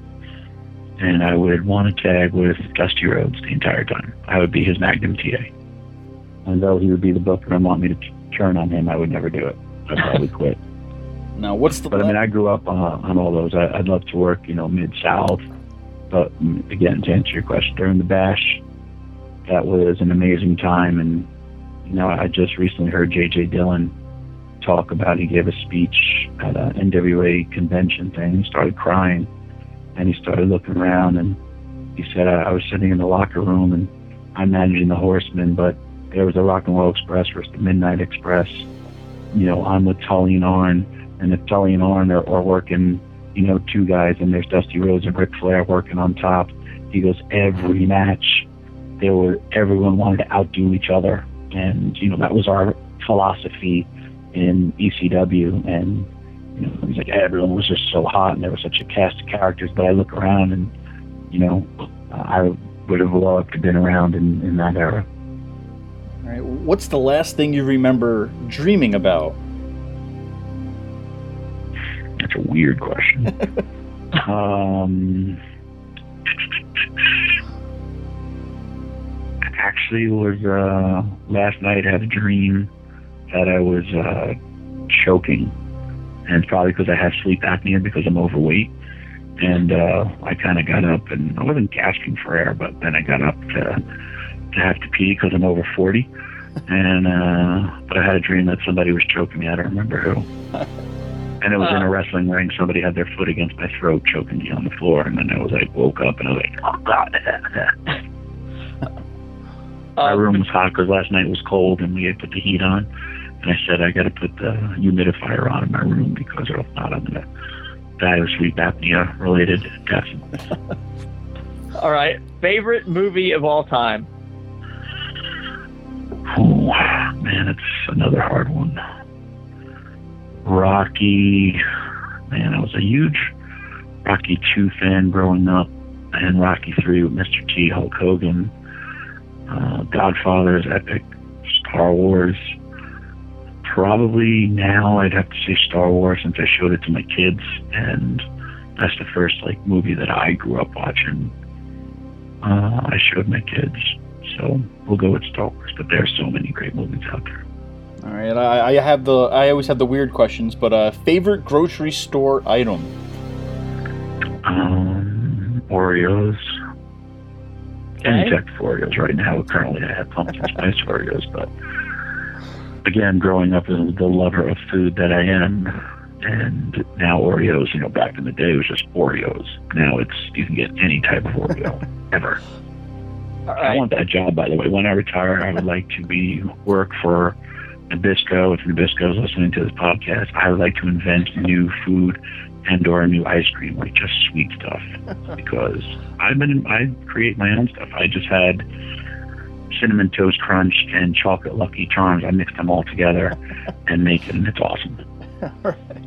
and I would want to tag with Dusty Rhodes the entire time. I would be his Magnum TA. And though he would be the booker and want me to turn on him, I would never do it. I'd probably (laughs) quit. Now, what's the But I mean, I grew up uh, on all those. I, I'd love to work, you know, mid South. But mm, again, to answer your question, during the bash, that was an amazing time. And you know, I just recently heard J.J. Dillon talk about. He gave a speech at a NWA convention thing. He started crying, and he started looking around, and he said, I, I was sitting in the locker room, and I'm managing the Horsemen, but there was a Rock and Roll Express versus the Midnight Express. You know, I'm with Tully and Arn, and if Tully and Arn are, are working, you know, two guys, and there's Dusty Rhodes and Ric Flair working on top. He goes, every match, there were everyone wanted to outdo each other, and you know that was our philosophy in ECW. And you know, he's like everyone was just so hot, and there was such a cast of characters. But I look around, and you know, I would have loved to have been around in, in that era. All right. What's the last thing you remember dreaming about? That's a weird question. (laughs) um, actually, was uh, last night I had a dream that I was uh, choking, and it's probably because I have sleep apnea because I'm overweight. And uh, I kind of got up, and I wasn't gasping for air, but then I got up to to have to pee because I'm over 40. And uh, but I had a dream that somebody was choking me. I don't remember who. (laughs) And it was in a wrestling ring. Somebody had their foot against my throat, choking me on the floor. And then I was like, woke up and I was like, oh god. (laughs) my Um, room was hot because last night was cold and we had put the heat on. And I said I got to put the humidifier on in my room because if not, I'm gonna die of sleep apnea related death. (laughs) all right. Favorite movie of all time? Oh man, it's another hard one. Rocky, man, I was a huge Rocky two fan growing up, and Rocky three with Mr. T, Hulk Hogan, uh, Godfather's epic, Star Wars. Probably now I'd have to say Star Wars since I showed it to my kids, and that's the first like movie that I grew up watching. Uh, I showed my kids, so we'll go with Star Wars. But there are so many great movies out there. All right. I, I have the. I always have the weird questions, but uh, favorite grocery store item. Um, Oreos. Any Okay. type of Oreos right now. Currently, I have pumpkin spice Oreos, but again, growing up as the lover of food that I am, and now Oreos. You know, back in the day, it was just Oreos. Now it's you can get any type of Oreo (laughs) ever. All I want that job, by the way. When I retire, I would like to be work for Nabisco. If Nabisco is listening to this podcast, I would like to invent new food and or new ice cream, like just sweet stuff. (laughs) because I've been I create my own stuff. I just had cinnamon toast crunch and chocolate lucky charms. I mix them all together and make it, and it's awesome. (laughs)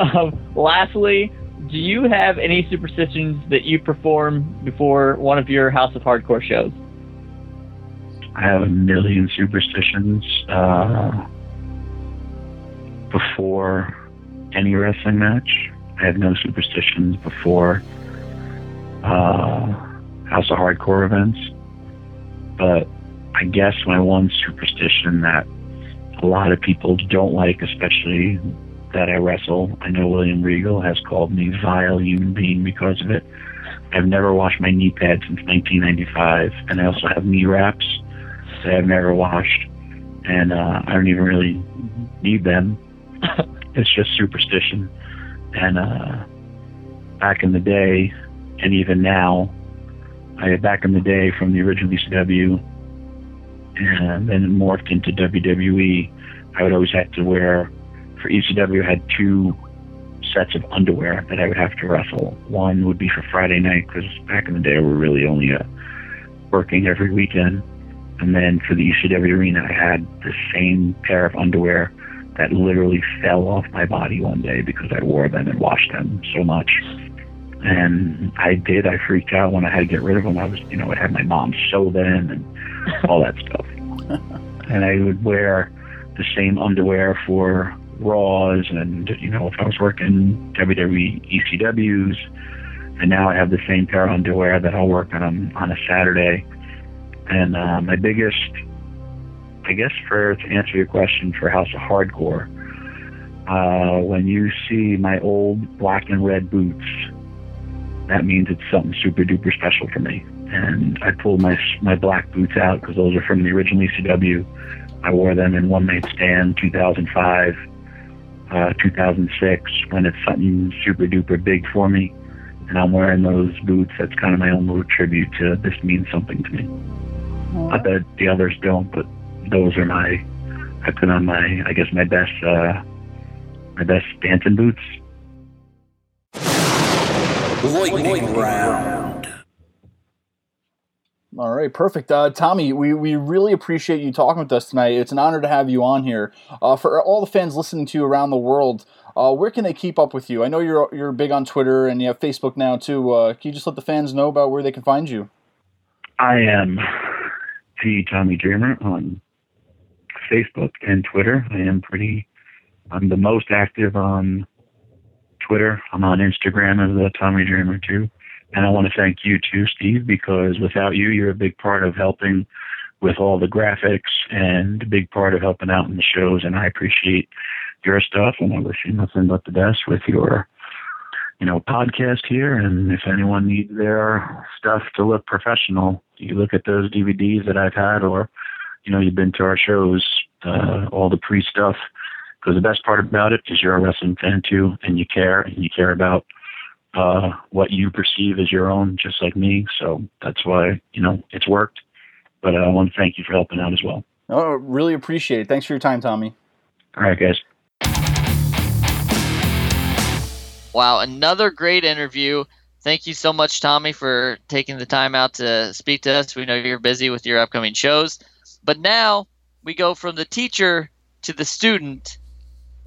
Um, lastly, do you have any superstitions that you perform before one of your House of Hardcore shows? I have a million superstitions uh, before any wrestling match. I have no superstitions before uh, House of Hardcore events. But I guess my one superstition that a lot of people don't like, especially that I wrestle, I know William Regal has called me vile human being because of it. I've never washed my knee pads since 1995, and I also have knee wraps that I've never washed, and uh, I don't even really need them. (laughs) it's just superstition. And uh, back in the day, and even now, I back in the day from the original ECW, and then it morphed into WWE, I would always have to wear, for ECW, I had two sets of underwear that I would have to wrestle. One would be for Friday night, because back in the day we were really only uh, working every weekend. And then for the ECW arena, I had the same pair of underwear that literally fell off my body one day because I wore them and washed them so much. And I did. I freaked out when I had to get rid of them. I was, you know, I had my mom sew them and (laughs) all that stuff. and I would wear the same underwear for Raws and, you know, if I was working WWE ECWs. And now I have the same pair of underwear that I'll work on on a Saturday. And uh, my biggest I guess for to answer your question for House of Hardcore, uh, when you see my old black and red boots, that means it's something super duper special for me. And I pulled my my black boots out because those are from the original ECW. I wore them in One Night Stand 2005, uh, 2006 when it's something super duper big for me. And I'm wearing those boots. That's kind of my own little tribute to this means something to me. I bet the others don't, but those are my I put on my I guess my best uh my best dancing boots. Lightning round. All right, perfect. Uh, Tommy, we, we really appreciate you talking with us tonight. It's an honor to have you on here. Uh, for all the fans listening to you around the world, uh, where can they keep up with you? I know you're you're big on Twitter and you have Facebook now too. Uh, can you just let the fans know about where they can find you? I am the Tommy Dreamer on Facebook and Twitter. I am pretty. I'm the most active on Twitter. I'm on Instagram as the Tommy Dreamer too. And I want to thank you too, Steve, because without you, you're a big part of helping with all the graphics and a big part of helping out in the shows. And I appreciate your stuff, and I wish you nothing but the best with your, you know, podcast here. And if anyone needs their stuff to look professional, you look at those DVDs that I've had, or you know, you've been to our shows, uh, all the pre stuff. Because the best part about it is you're a wrestling fan too, and you care, and you care about uh, what you perceive as your own, just like me. So that's why you know it's worked. But uh, I want to thank you for helping out as well. Oh, really appreciate it. Thanks for your time, Tommy. All right, guys. Wow, another great interview. Thank you so much, Tommy, for taking the time out to speak to us. We know you're busy with your upcoming shows. But now we go from the teacher to the student,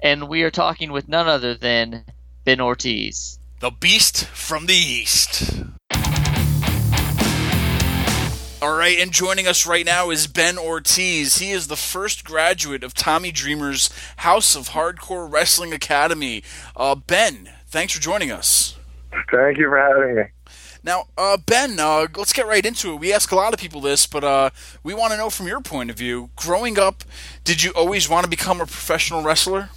and we are talking with none other than Ben Ortiz. The Beast from the East. All right, and joining us right now is Ben Ortiz. He is the first graduate of Tommy Dreamer's House of Hardcore Wrestling Academy. Uh, ben, thanks for joining us. Thank you for having me. Now, uh, Ben, uh, let's get right into it. We ask a lot of people this, but uh, we want to know from your point of view. Growing up, did you always want to become a professional wrestler?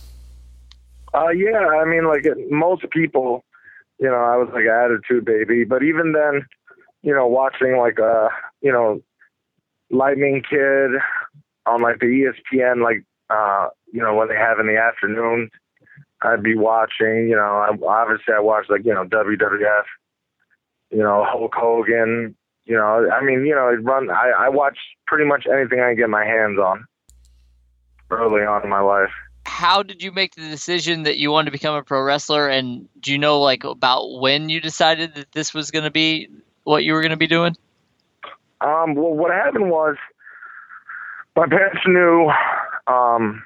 Uh, yeah, I mean, like most people, you know, I was like attitude baby. But even then, you know, watching like uh, you know, Lightning Kid on like the ESPN, like uh, you know, when they have in the afternoon, I'd be watching. You know, I, obviously I watched like you know WWF, you know Hulk Hogan. You know, I mean, you know, run. I I watch pretty much anything I can get my hands on. Early on in my life. How did you make the decision that you wanted to become a pro wrestler? And do you know like about when you decided that this was going to be what you were going to be doing? Um, well, what happened was my parents knew um,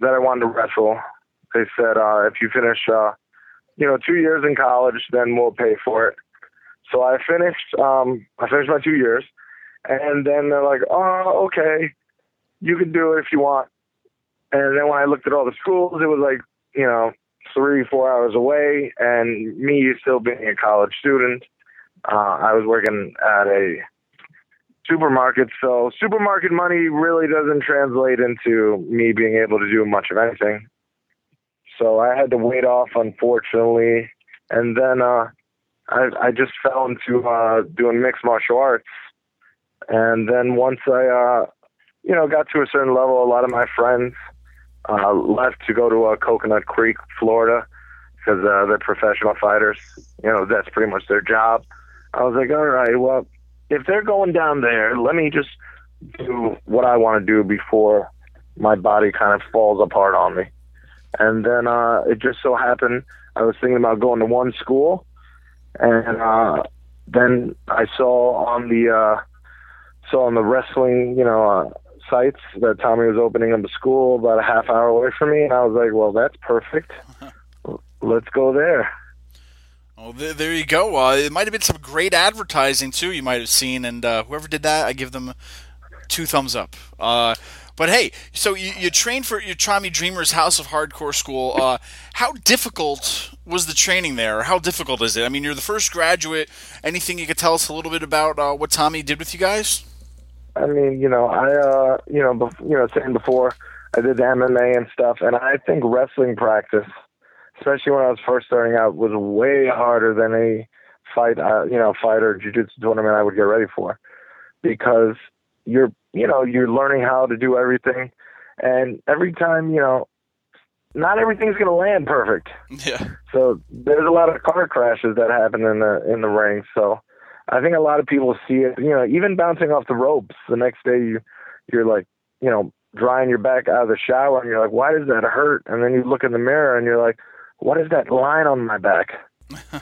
that I wanted to wrestle. They said, uh, if you finish, uh, you know, two years in college, then we'll pay for it. So I finished. Um, I finished my two years, and then they're like, "Oh, okay, you can do it if you want." And then when I looked at all the schools, it was like, you know, three, four hours away, and me still being a college student, uh, I was working at a supermarket. So supermarket money really doesn't translate into me being able to do much of anything. So I had to wait off, unfortunately. And then uh, I, I just fell into uh, doing mixed martial arts. And then once I, uh, you know, got to a certain level, a lot of my friends uh, left to go to uh, Coconut Creek, Florida, because uh, they're professional fighters. You know, that's pretty much their job. I was like, all right, well, if they're going down there, let me just do what I want to do before my body kind of falls apart on me. And then uh, it just so happened I was thinking about going to one school, and uh, then I saw on the uh, saw on the wrestling, you know, uh, sites that Tommy was opening up a school about a half hour away from me, and I was like, well, that's perfect. (laughs) Let's go there. Oh, there, there you go. Uh, it might have been some great advertising too. You might have seen, and uh, whoever did that, I give them two thumbs up. Uh, but hey, so you, you trained for your Tommy Dreamer's House of Hardcore School. Uh, how difficult was the training there? How difficult is it? I mean, you're the first graduate. Anything you could tell us a little bit about uh, what Tommy did with you guys? I mean, you know, I, uh, you know, bef- you know, saying before, I did the MMA and stuff, and I think wrestling practice, especially when I was first starting out, was way harder than a fight, uh, you know, fight or jiu-jitsu tournament I would get ready for, because you're you know you're learning how to do everything and every time you know not everything's going to land perfect. Yeah. So there's a lot of car crashes that happen in the in the ring so i think a lot of people see it you know even bouncing off the ropes the next day you you're like you know drying your back out of the shower and you're like why does that hurt and then you look in the mirror and you're like what is that line on my back (laughs)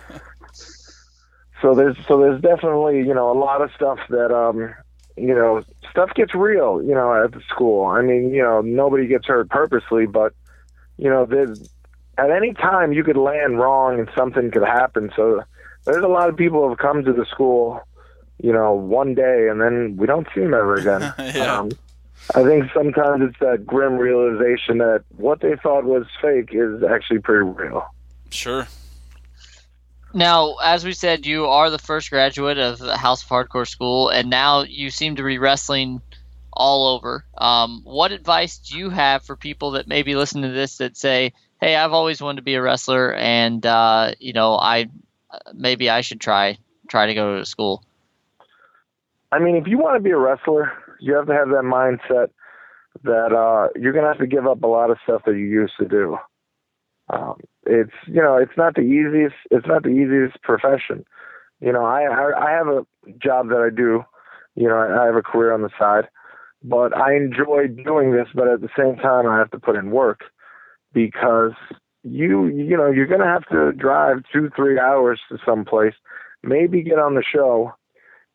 so there's so there's definitely you know a lot of stuff that um you know, stuff gets real, you know, at the school. I mean, you know, nobody gets hurt purposely, but, you know, there's, at any time you could land wrong and something could happen. So there's a lot of people who have come to the school, you know, one day and then we don't see them ever again. (laughs) yeah. Um, I think sometimes it's that grim realization that what they thought was fake is actually pretty real. Sure. Now, as we said, you are the first graduate of the House of Hardcore School, and now you seem to be wrestling all over. Um, what advice do you have for people that maybe listen to this that say, "Hey, I've always wanted to be a wrestler, and uh, you know, I maybe I should try try to go to school." I mean, if you want to be a wrestler, you have to have that mindset that uh, you're going to have to give up a lot of stuff that you used to do. Um, it's you know it's not the easiest it's not the easiest profession. You know, I I, have a job that I do. You know, I have a career on the side, but I enjoy doing this. But at the same time, I have to put in work because you you know you're going to have to drive two three hours to some place, maybe get on the show,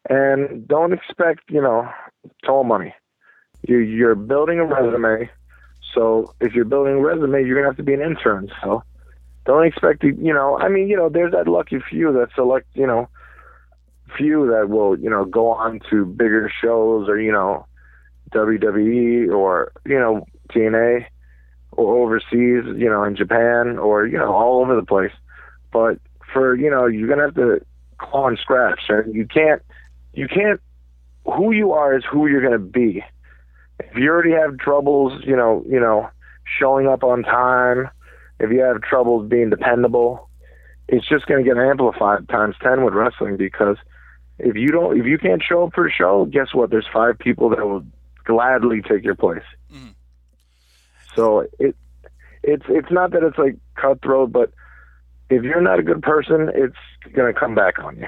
and don't expect you know toll money. You you're building a resume. So if you're building a resume, you're gonna have to be an intern. So don't expect to, you know. I mean, you know, there's that lucky few that select, you know, few that will, you know, go on to bigger shows or you know, WWE or you know TNA or overseas, you know, in Japan or you know all over the place. But for you know, you're gonna have to claw and scratch, and you can't, you can't. Who you are is who you're gonna be if you already have troubles, you know, you know, showing up on time, if you have troubles being dependable, it's just going to get amplified times 10 with wrestling because if you don't if you can't show up for a show, guess what? There's five people that will gladly take your place. Mm-hmm. So it it's it's not that it's like cutthroat, but if you're not a good person, it's going to come back on you.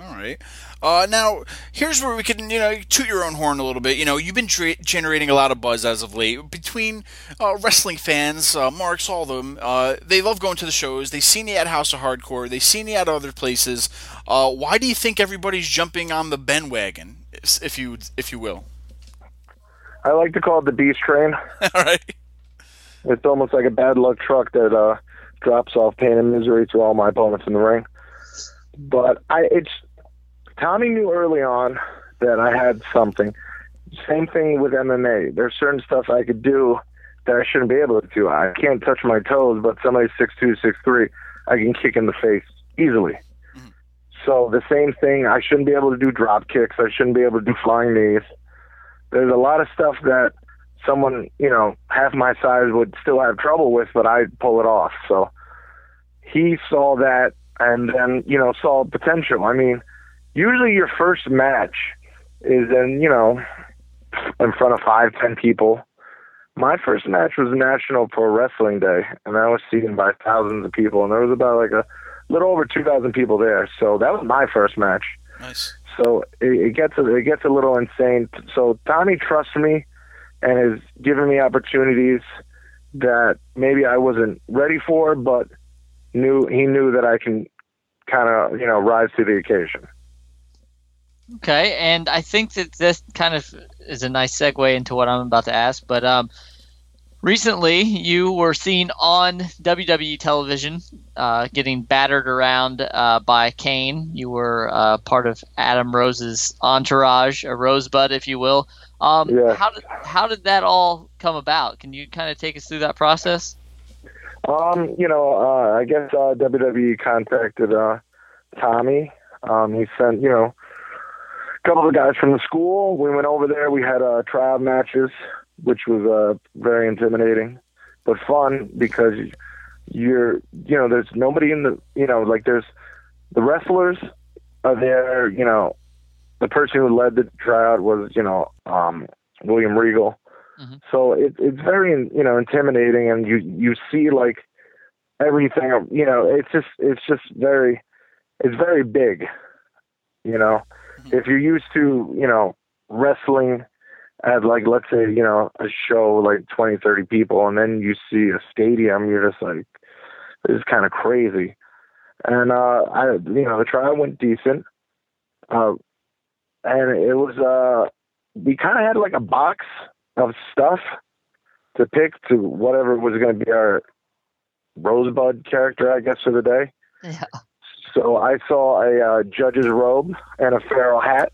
All right. Uh, now, here's where we can, you know, toot your own horn a little bit. You know, you've been tra- generating a lot of buzz as of late between uh, wrestling fans, uh, Marks, all of them. Uh, they love going to the shows. They've seen you at House of Hardcore. They've seen you at other places. Uh, why do you think everybody's jumping on the Ben wagon, if you if you will? I like to call it the Beast Train. (laughs) all right. It's almost like a bad luck truck that uh, drops off pain and misery to all my opponents in the ring. But I, it's Tommy knew early on that I had something. Same thing with MMA. There's certain stuff I could do that I shouldn't be able to do. I can't touch my toes, but somebody six two, six three, I can kick in the face easily. Mm-hmm. So the same thing, I shouldn't be able to do drop kicks. I shouldn't be able to do flying knees. There's a lot of stuff that someone, you know, half my size would still have trouble with, but I'd pull it off. So he saw that and then, you know, saw potential. I mean, usually your first match is in, you know, in front of five, ten people. My first match was National Pro Wrestling Day, and I was seen by thousands of people, and there was about like a little over two thousand people there. So that was my first match. Nice. So it, it gets a, it gets a little insane. So Tommy trusts me and has given me opportunities that maybe I wasn't ready for, but knew he knew that I can kind of you know rise to the occasion. Okay, and I think that this kind of is a nice segue into what I'm about to ask. But um, recently, you were seen on WWE television, uh, getting battered around uh, by Kane. You were uh, part of Adam Rose's entourage, a rosebud, if you will. Um, Yeah. How did how did that all come about? Can you kind of take us through that process? Um, you know, uh, I guess uh, WWE contacted uh, Tommy. Um, he sent, you know, a couple of guys from the school. We went over there. We had uh, trial matches, which was uh, very intimidating, but fun because you're, you know, there's nobody in the, you know, like there's the wrestlers are there. You know, the person who led the tryout was, you know, um, William Regal. Mhm. So it, it's very, you know, intimidating, and you you see like everything. You know, it's just it's just very, it's very big. You know, if you're used to, you know, wrestling at like let's say you know a show like 20 30 people and then you see a stadium you're just like this is kind of crazy and uh i you know the trial went decent uh and it was uh we kind of had like a box of stuff to pick to whatever was going to be our rosebud character i guess for the day Yeah. so I saw a uh, judge's robe and a pharaoh hat.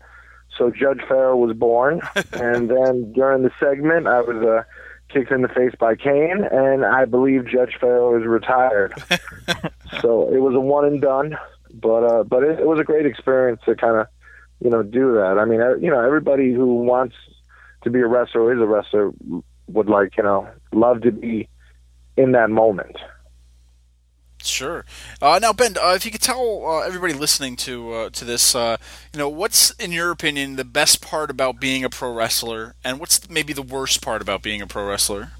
So Judge Pharaoh was born, (laughs) and then during the segment, I was uh, kicked in the face by Kane, and I believe Judge Pharaoh is retired. (laughs) so it was a one and done, but uh, but it, it was a great experience to kind of you know do that. I mean, uh, you know, everybody who wants to be a wrestler or is a wrestler would like you know love to be in that moment. Sure. Uh, now, Ben, uh, if you could tell uh, everybody listening to uh, to this, uh, you know, what's in your opinion the best part about being a pro wrestler, and what's maybe the worst part about being a pro wrestler?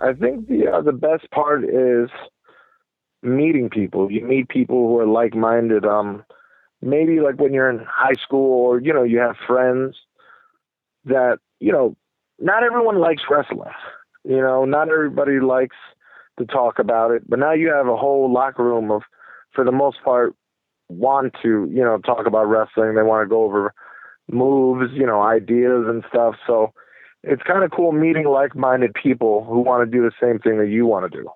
I think the uh, the best part is meeting people. You meet people who are like minded. Um, maybe like when you're in high school, or you know, you have friends that you know. Not everyone likes wrestling. You know, not everybody likes to talk about it. But now you have a whole locker room of, for the most part, want to you know talk about wrestling. They want to go over moves, you know, ideas and stuff. So it's kind of cool meeting like-minded people who want to do the same thing that you want to do.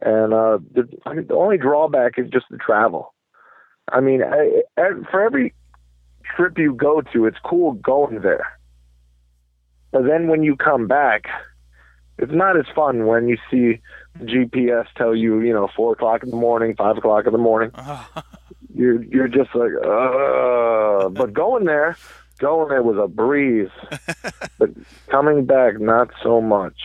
And uh, the, the only drawback is just the travel. I mean, I, I, for every trip you go to, it's cool going there. But then when you come back, it's not as fun when you see GPS tell you, you know, four o'clock in the morning, five o'clock in the morning. (laughs) You're you're just like, uh. But going there, going there was a breeze. (laughs) but coming back, not so much.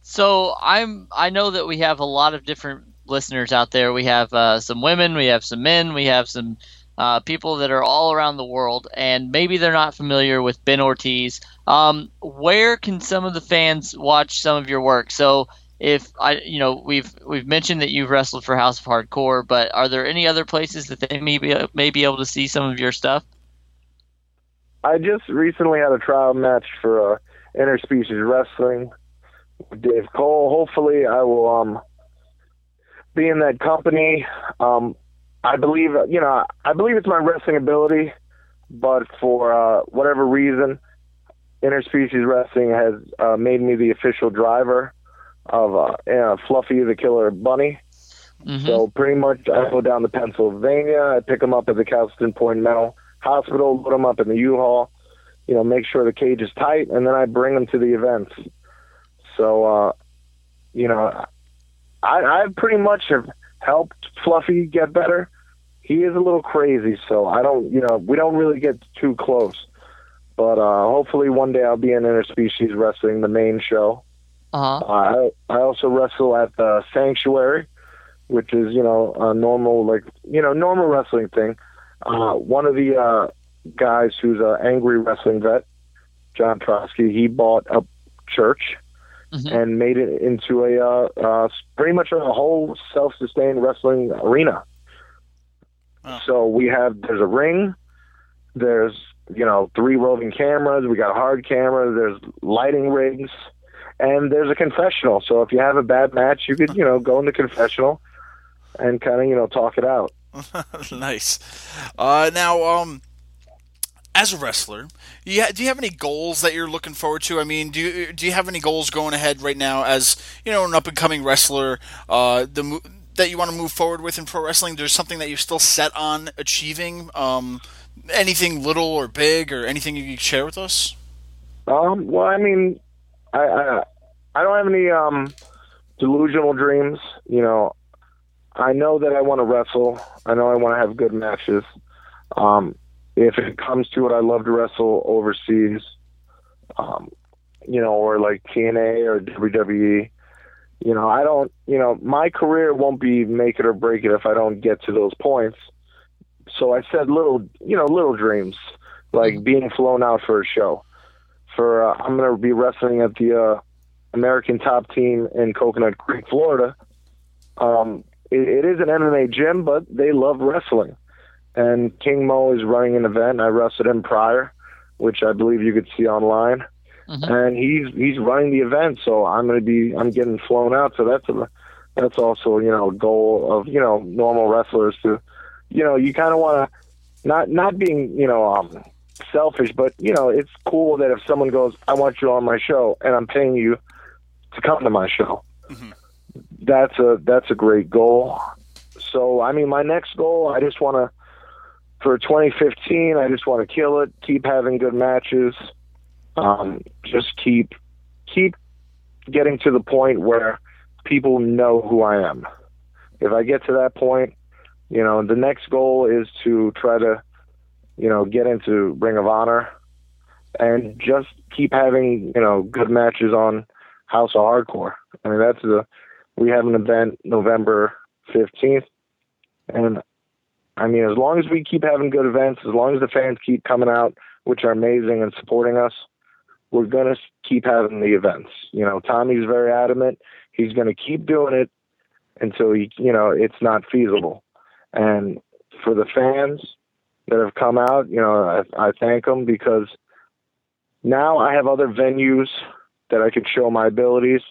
So I'm I know that we have a lot of different listeners out there. We have uh, some women, we have some men, we have some uh, people that are all around the world, and maybe they're not familiar with Ben Ortiz. Um, where can some of the fans watch some of your work? So if I, you know, we've we've mentioned that you've wrestled for House of Hardcore, but are there any other places that they may be may be able to see some of your stuff? I just recently had a trial match for uh, interspecies wrestling with Dave Cole. Hopefully, I will um be in that company. Um, I believe you know I believe it's my wrestling ability, but for uh, whatever reason, interspecies wrestling has uh, made me the official driver of uh, uh, Fluffy the Killer Bunny. Mhm. So pretty much, I go down to Pennsylvania. I pick him up at the Calston Point Mental Hospital, put him up in the U-Haul. You know, make sure the cage is tight, and then I bring him to the events. So, uh, you know, I, I pretty much have helped Fluffy get better. He is a little crazy, so I don't, you know, we don't really get too close. But uh, hopefully one day I'll be in interspecies wrestling, the main show. Uh-huh. I I also wrestle at the Sanctuary, which is you know a normal like you know normal wrestling thing. Uh, one of the uh, guys who's an angry wrestling vet, John Trotsky, he bought a church Mhm. and made it into a uh, uh, pretty much a whole self-sustained wrestling arena. So we have there's a ring, there's you know three roving cameras, we got a hard camera, there's lighting rigs, and there's a confessional. So if you have a bad match, you could you know go in the confessional and kind of you know talk it out. (laughs) nice. Uh, now, um, as a wrestler, you ha- do you have any goals that you're looking forward to? I mean, do you do you have any goals going ahead right now as you know an up and coming wrestler? Uh, the mo- that you want to move forward with in pro wrestling? There's something that you're still set on achieving. Um, anything little or big, or anything you can share with us? Um, well, I mean, I, I I don't have any um delusional dreams. You know, I know that I want to wrestle. I know I want to have good matches. Um, if it comes to it, I love to wrestle overseas. Um, you know, or like TNA or WWE. You know, I don't. You know, my career won't be make it or break it if I don't get to those points. So I said little, you know, little dreams, like being flown out for a show. For uh, I'm going to be wrestling at the uh, American Top Team in Coconut Creek, Florida. Um, it, it is an MMA gym, but they love wrestling. And King Mo is running an event. I wrestled him prior, which I believe you could see online. Mhm. And he's he's running the event, so I'm going to be I'm getting flown out. So that's a that's also you know a goal of you know normal wrestlers to you know you kind of want to not not being you know um, selfish, but you know it's cool that if someone goes, I want you on my show, and I'm paying you to come to my show. That's a that's a great goal. So I mean, my next goal, I just want to for 2015, I just want to kill it, keep having good matches, um, just keep keep getting to the point where people know who I am. If I get to that point, you know, the next goal is to try to, you know, get into Ring of Honor and just keep having, you know, good matches on House of Hardcore. I mean, that's the we have an event November 15th and I mean, as long as we keep having good events, as long as the fans keep coming out, which are amazing and supporting us, we're going to keep having the events. You know, Tommy's very adamant. He's going to keep doing it until he, you know, it's not feasible. And for the fans that have come out, you know, I, I thank them because now I have other venues that I can show my abilities.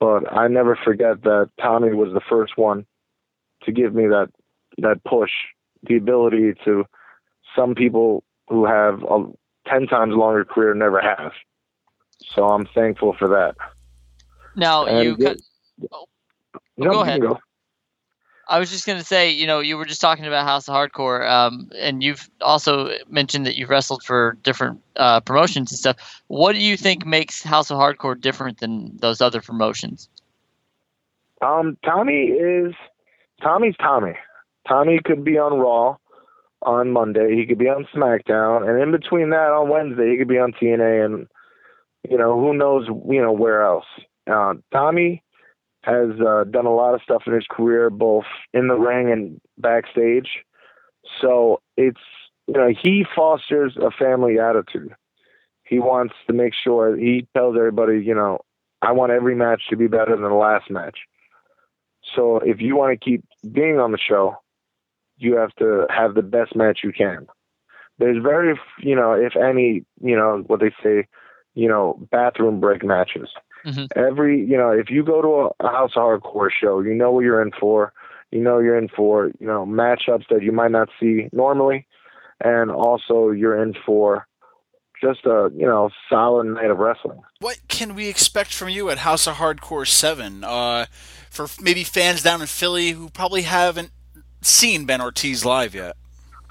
But I never forget that Tommy was the first one to give me that that push, the ability to some people who have a ten times longer career never have. So I'm thankful for that. Now And you. get- cut- No, go ahead. go. I was just going to say, you know, you were just talking about House of Hardcore, um, and you've also mentioned that you've wrestled for different uh, promotions and stuff. What do you think makes House of Hardcore different than those other promotions? Um, Tommy is Tommy's Tommy. Tommy could be on Raw on Monday. He could be on SmackDown, and in between that on Wednesday, he could be on TNA, and you know who knows, you know where else. Uh, Tommy has uh, done a lot of stuff in his career, both in the ring and backstage. So it's you know he fosters a family attitude. He wants to make sure he tells everybody, you know, I want every match to be better than the last match. So if you want to keep being on the show, you have to have the best match you can. There's very, you know, if any, you know, what they say, you know, bathroom break matches. Mhm. Every, you know, if you go to a, a House of Hardcore show, you know what you're in for. You know you're in for, you know, matchups that you might not see normally, and also you're in for just a, you know, solid night of wrestling. What can we expect from you at House of Hardcore 7? Uh, for maybe fans down in Philly who probably haven't seen Ben Ortiz live yet.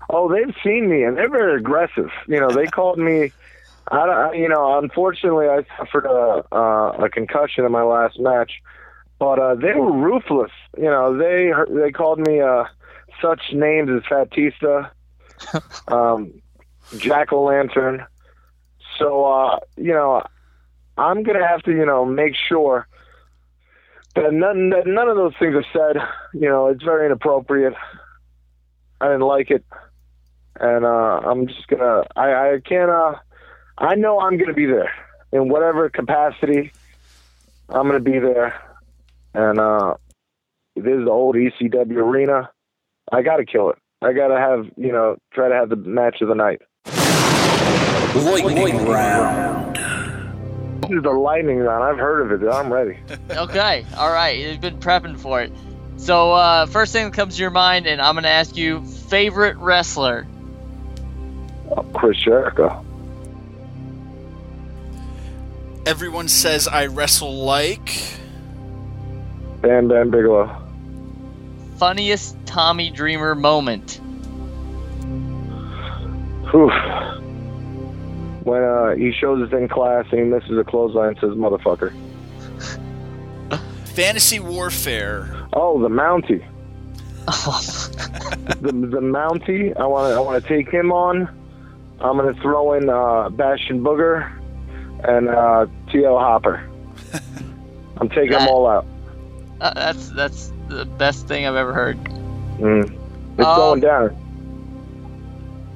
Oh, they've seen me, and they're very aggressive. You know, they (laughs) called me. I, don't- you know, unfortunately, I suffered a uh, a concussion in my last match, but uh, they were ruthless. You know, they they called me uh, such names as Fatista, (laughs) um, Jack O' Lantern. So, uh, you know, I'm gonna have to, you know, make sure that none that none of those things are said. You know, it's very inappropriate. I didn't like it and uh, I'm just gonna. I, I can't. Uh, I know I'm gonna be there in whatever capacity. I'm gonna be there, and uh, this is the old ECW arena. I got to kill it. I gotta have you know try to have the match of the night. Lightning round. This is the lightning round. I've heard of it. I'm ready. (laughs) Okay, all right. You've been prepping for it. So, uh, first thing that comes to your mind, and I'm going to ask you favorite wrestler. Oh, Chris Jericho. Everyone says I wrestle like. Bam Bam Bigelow. Funniest Tommy Dreamer moment. Whew. When uh, he shows us in class and he misses a clothesline and says motherfucker. Fantasy Warfare. Oh, the Mountie. (laughs) the the Mountie. I want to I want to take him on. I'm gonna throw in uh, Bastion Booger and uh, T.L. Hopper. (laughs) I'm taking them all out. Uh, that's that's the best thing I've ever heard. Mm. It's Um, going down.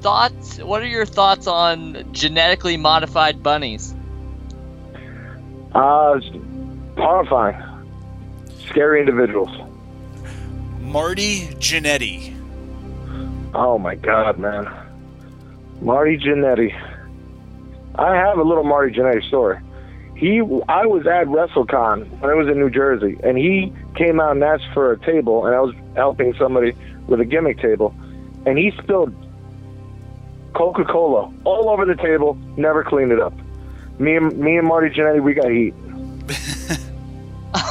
Thoughts? What are your thoughts on genetically modified bunnies? Uh, horrifying. Scary individuals. Marty Jannetty. Oh my god, man. Marty Jannetty. I have a little Marty Jannetty story. He, I was at WrestleCon when I was in New Jersey, and he came out and asked for a table, and I was helping somebody with a gimmick table, and he spilled Coca-Cola all over the table, never cleaned it up. Me and me and Marty Jannetty, we got heat.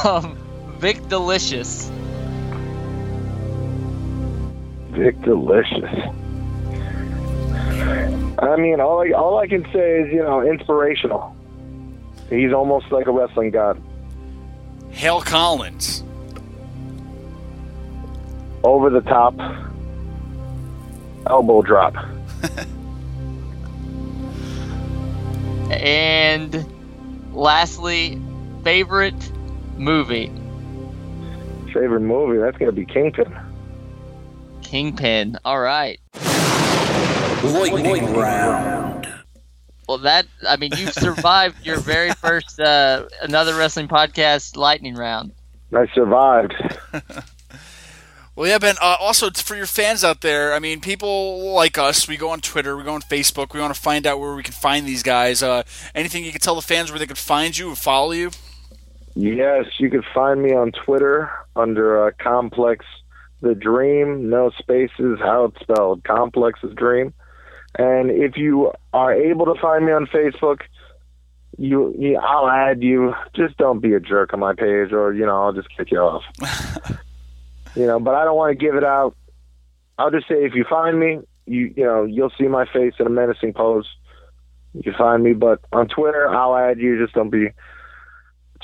Um, Vik Dalishus. Vik Dalishus. I mean, all I all I can say is you know inspirational. He's almost like a wrestling god. Hale Collins. Over the top, elbow drop. (laughs) And lastly, favorite movie. Favorite movie? That's gonna be Kingpin. Kingpin. All right. Lightning round. Well, that I mean, you've survived your very (laughs) first uh, another wrestling podcast lightning round. I survived. (laughs) Well, yeah, Ben. Uh, also, for your fans out there, I mean, people like us, we go on Twitter, we go on Facebook, we want to find out where we can find these guys. Uh, anything you can tell the fans where they can find you and follow you? Yes, you can find me on Twitter under uh, Complex the Dream, no spaces, how it's spelled, Complex the Dream. And if you are able to find me on Facebook, you, you I'll add you. Just don't be a jerk on my page, or you know I'll just kick you off. (laughs) you know, but I don't want to give it out. I'll just say if you find me, you you know you'll see my face in a menacing pose. You find me, but on Twitter I'll add you. Just don't be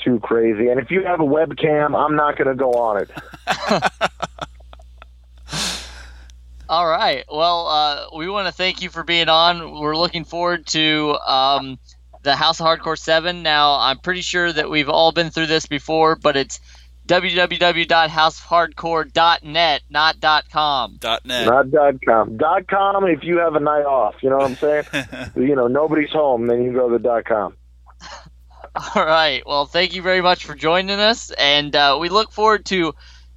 too crazy. And if you have a webcam, I'm not going to go on it. (laughs) All right. Well, uh, we want to thank you for being on. We're looking forward to um, the House of Hardcore 7. Now, I'm pretty sure that we've all been through this before, but it's www.houseofhardcore.net, not .com. Dot net. Not dot com. Dot com if you have a night off. You know what I'm saying? (laughs) you know, nobody's home, then you go to the dot com. All right. Well, thank you very much for joining us, and uh, we look forward to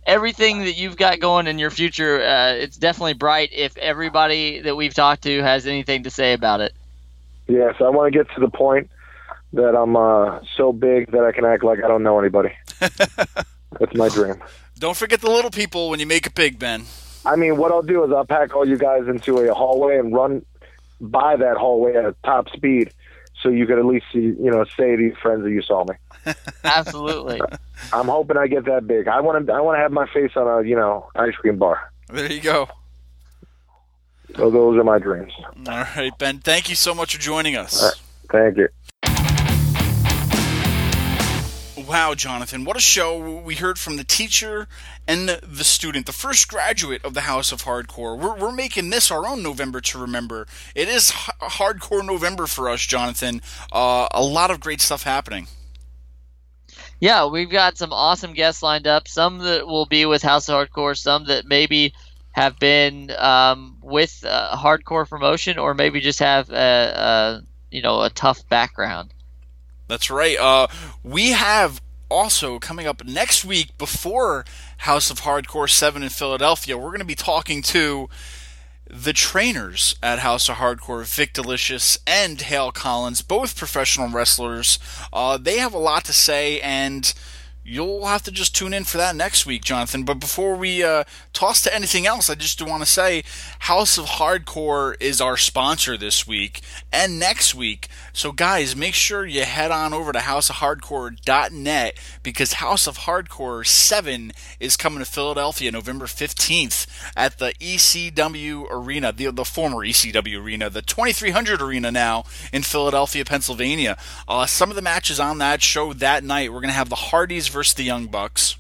everything that you've got going in your future. Uh, it's definitely bright if everybody that we've talked to has anything to say about it. Yes, I want to get to the point that I'm uh, so big that I can act like I don't know anybody. (laughs) That's my dream. Don't forget the little people when you make it big, Ben. I mean, what I'll do is I'll pack all you guys into a hallway and run by that hallway at top speed, so you could at least see, you know, say to your friends that you saw me. (laughs) Absolutely. I'm hoping I get that big. I want to. I want to have my face on a, you know, ice cream bar. There you go. So those are my dreams. All right, Ben. Thank you so much for joining us. All right. Thank you. Wow, Jonathan, what a show. We heard from the teacher and the student, the first graduate of the House of Hardcore. We're, we're making this our own November to remember. It is h- hardcore November for us, Jonathan. Uh, a lot of great stuff happening. Yeah, we've got some awesome guests lined up. Some that will be with House of Hardcore, some that maybe have been um, with uh, hardcore promotion, or maybe just have a, a you know a tough background. That's right. Uh, we have also coming up next week before House of Hardcore 7 in Philadelphia, we're going to be talking to the trainers at House of Hardcore, Vik Dalishus and Hale Collins, both professional wrestlers. Uh, they have a lot to say, and you'll have to just tune in for that next week, Jonathan. But before we uh, toss to anything else, I just want to say House of Hardcore is our sponsor this week and next week. So, guys, make sure you head on over to houseofhardcore.net because House of Hardcore 7 is coming to Philadelphia November 15th at the ECW Arena, the, the former ECW Arena, the 2300 Arena now in Philadelphia, Pennsylvania. Uh, some of the matches on that show that night, we're going to have the Hardys versus the Young Bucks.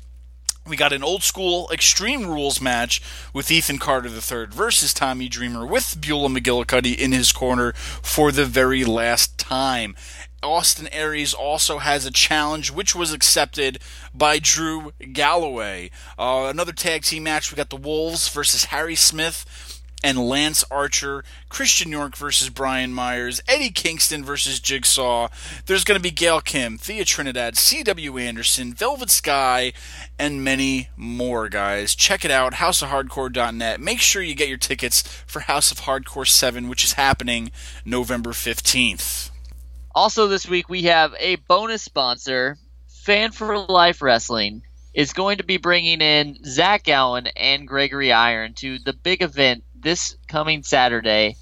We got an old school Extreme Rules match with Ethan Carter III versus Tommy Dreamer with Beulah McGillicuddy in his corner for the very last time. Austin Aries also has a challenge which was accepted by Drew Galloway. Uh, another tag team match, we got the Wolves versus Harry Smith and Lance Archer, Christian York versus Brian Myers, Eddie Kingston versus Jigsaw. There's going to be Gail Kim, Thea Trinidad, C.W. Anderson, Velvet Sky, and many more, guys. Check it out, houseofhardcore.net. Make sure you get your tickets for House of Hardcore 7, which is happening November 15th. Also, this week we have a bonus sponsor, Fan for Life Wrestling is going to be bringing in Zach Allen and Gregory Iron to the big event this coming Saturday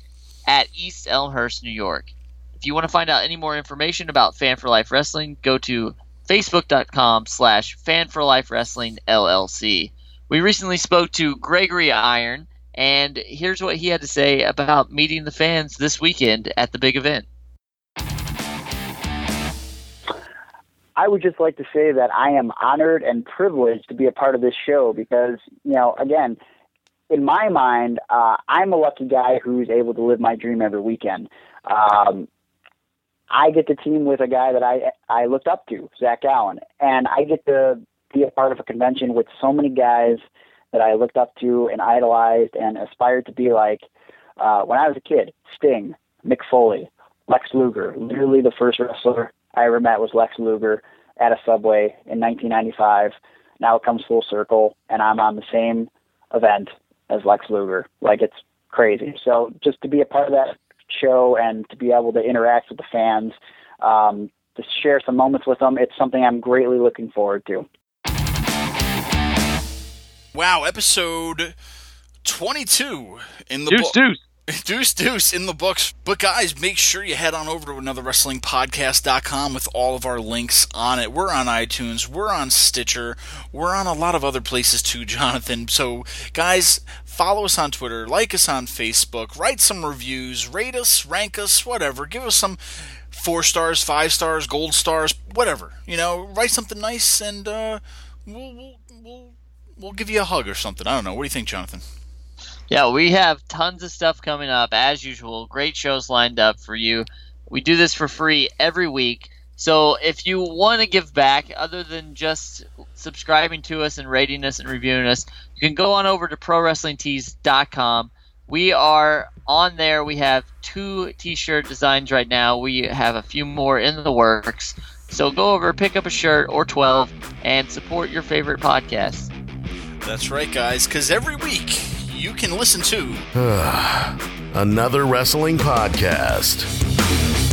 at East Elmhurst, New York. If you want to find out any more information about Fan for Life Wrestling, go to facebook.com slash Fan for Life Wrestling LLC. We recently spoke to Gregory Iron, and here's what he had to say about meeting the fans this weekend at the big event. I would just like to say that I am honored and privileged to be a part of this show because, you know, again, in my mind, uh, I'm a lucky guy who's able to live my dream every weekend. Um, I get to team with a guy that I I looked up to, Zach Allen, and I get to be a part of a convention with so many guys that I looked up to and idolized and aspired to be like. Uh, when I was a kid, Sting, Mick Foley, Lex Luger, literally the first wrestler I ever met was Lex Luger at a Subway in 1995. Now it comes full circle, and I'm on the same event as Lex Luger. Like it's crazy. So just to be a part of that show and to be able to interact with the fans, um, to share some moments with them, it's something I'm greatly looking forward to. Wow, episode 22 in the Deuce, book. deuce. (laughs) Deuce Deuce in the books. But guys, make sure you head on over to anotherwrestlingpodcast.com with all of our links on it. We're on iTunes, we're on Stitcher, we're on a lot of other places too, (laughs) Jonathan. So, guys, follow us on Twitter, like us on Facebook, write some reviews, rate us, rank us, whatever. Give us some four stars, five stars, gold stars, whatever. You know, write something nice and uh, we'll, we'll, we'll, we'll give you a hug or something. I don't know. What do you think, Jonathan? Yeah, we have tons of stuff coming up as usual. Great shows lined up for you. We do this for free every week. So if you want to give back, other than just subscribing to us and rating us and reviewing us, you can go on over to ProWrestlingTees.com. We are on there. We have two T-shirt designs right now. We have a few more in the works. So go over, pick up a shirt or twelve, and support your favorite podcast. That's right, guys. Because every week you can listen to (sighs) another wrestling podcast.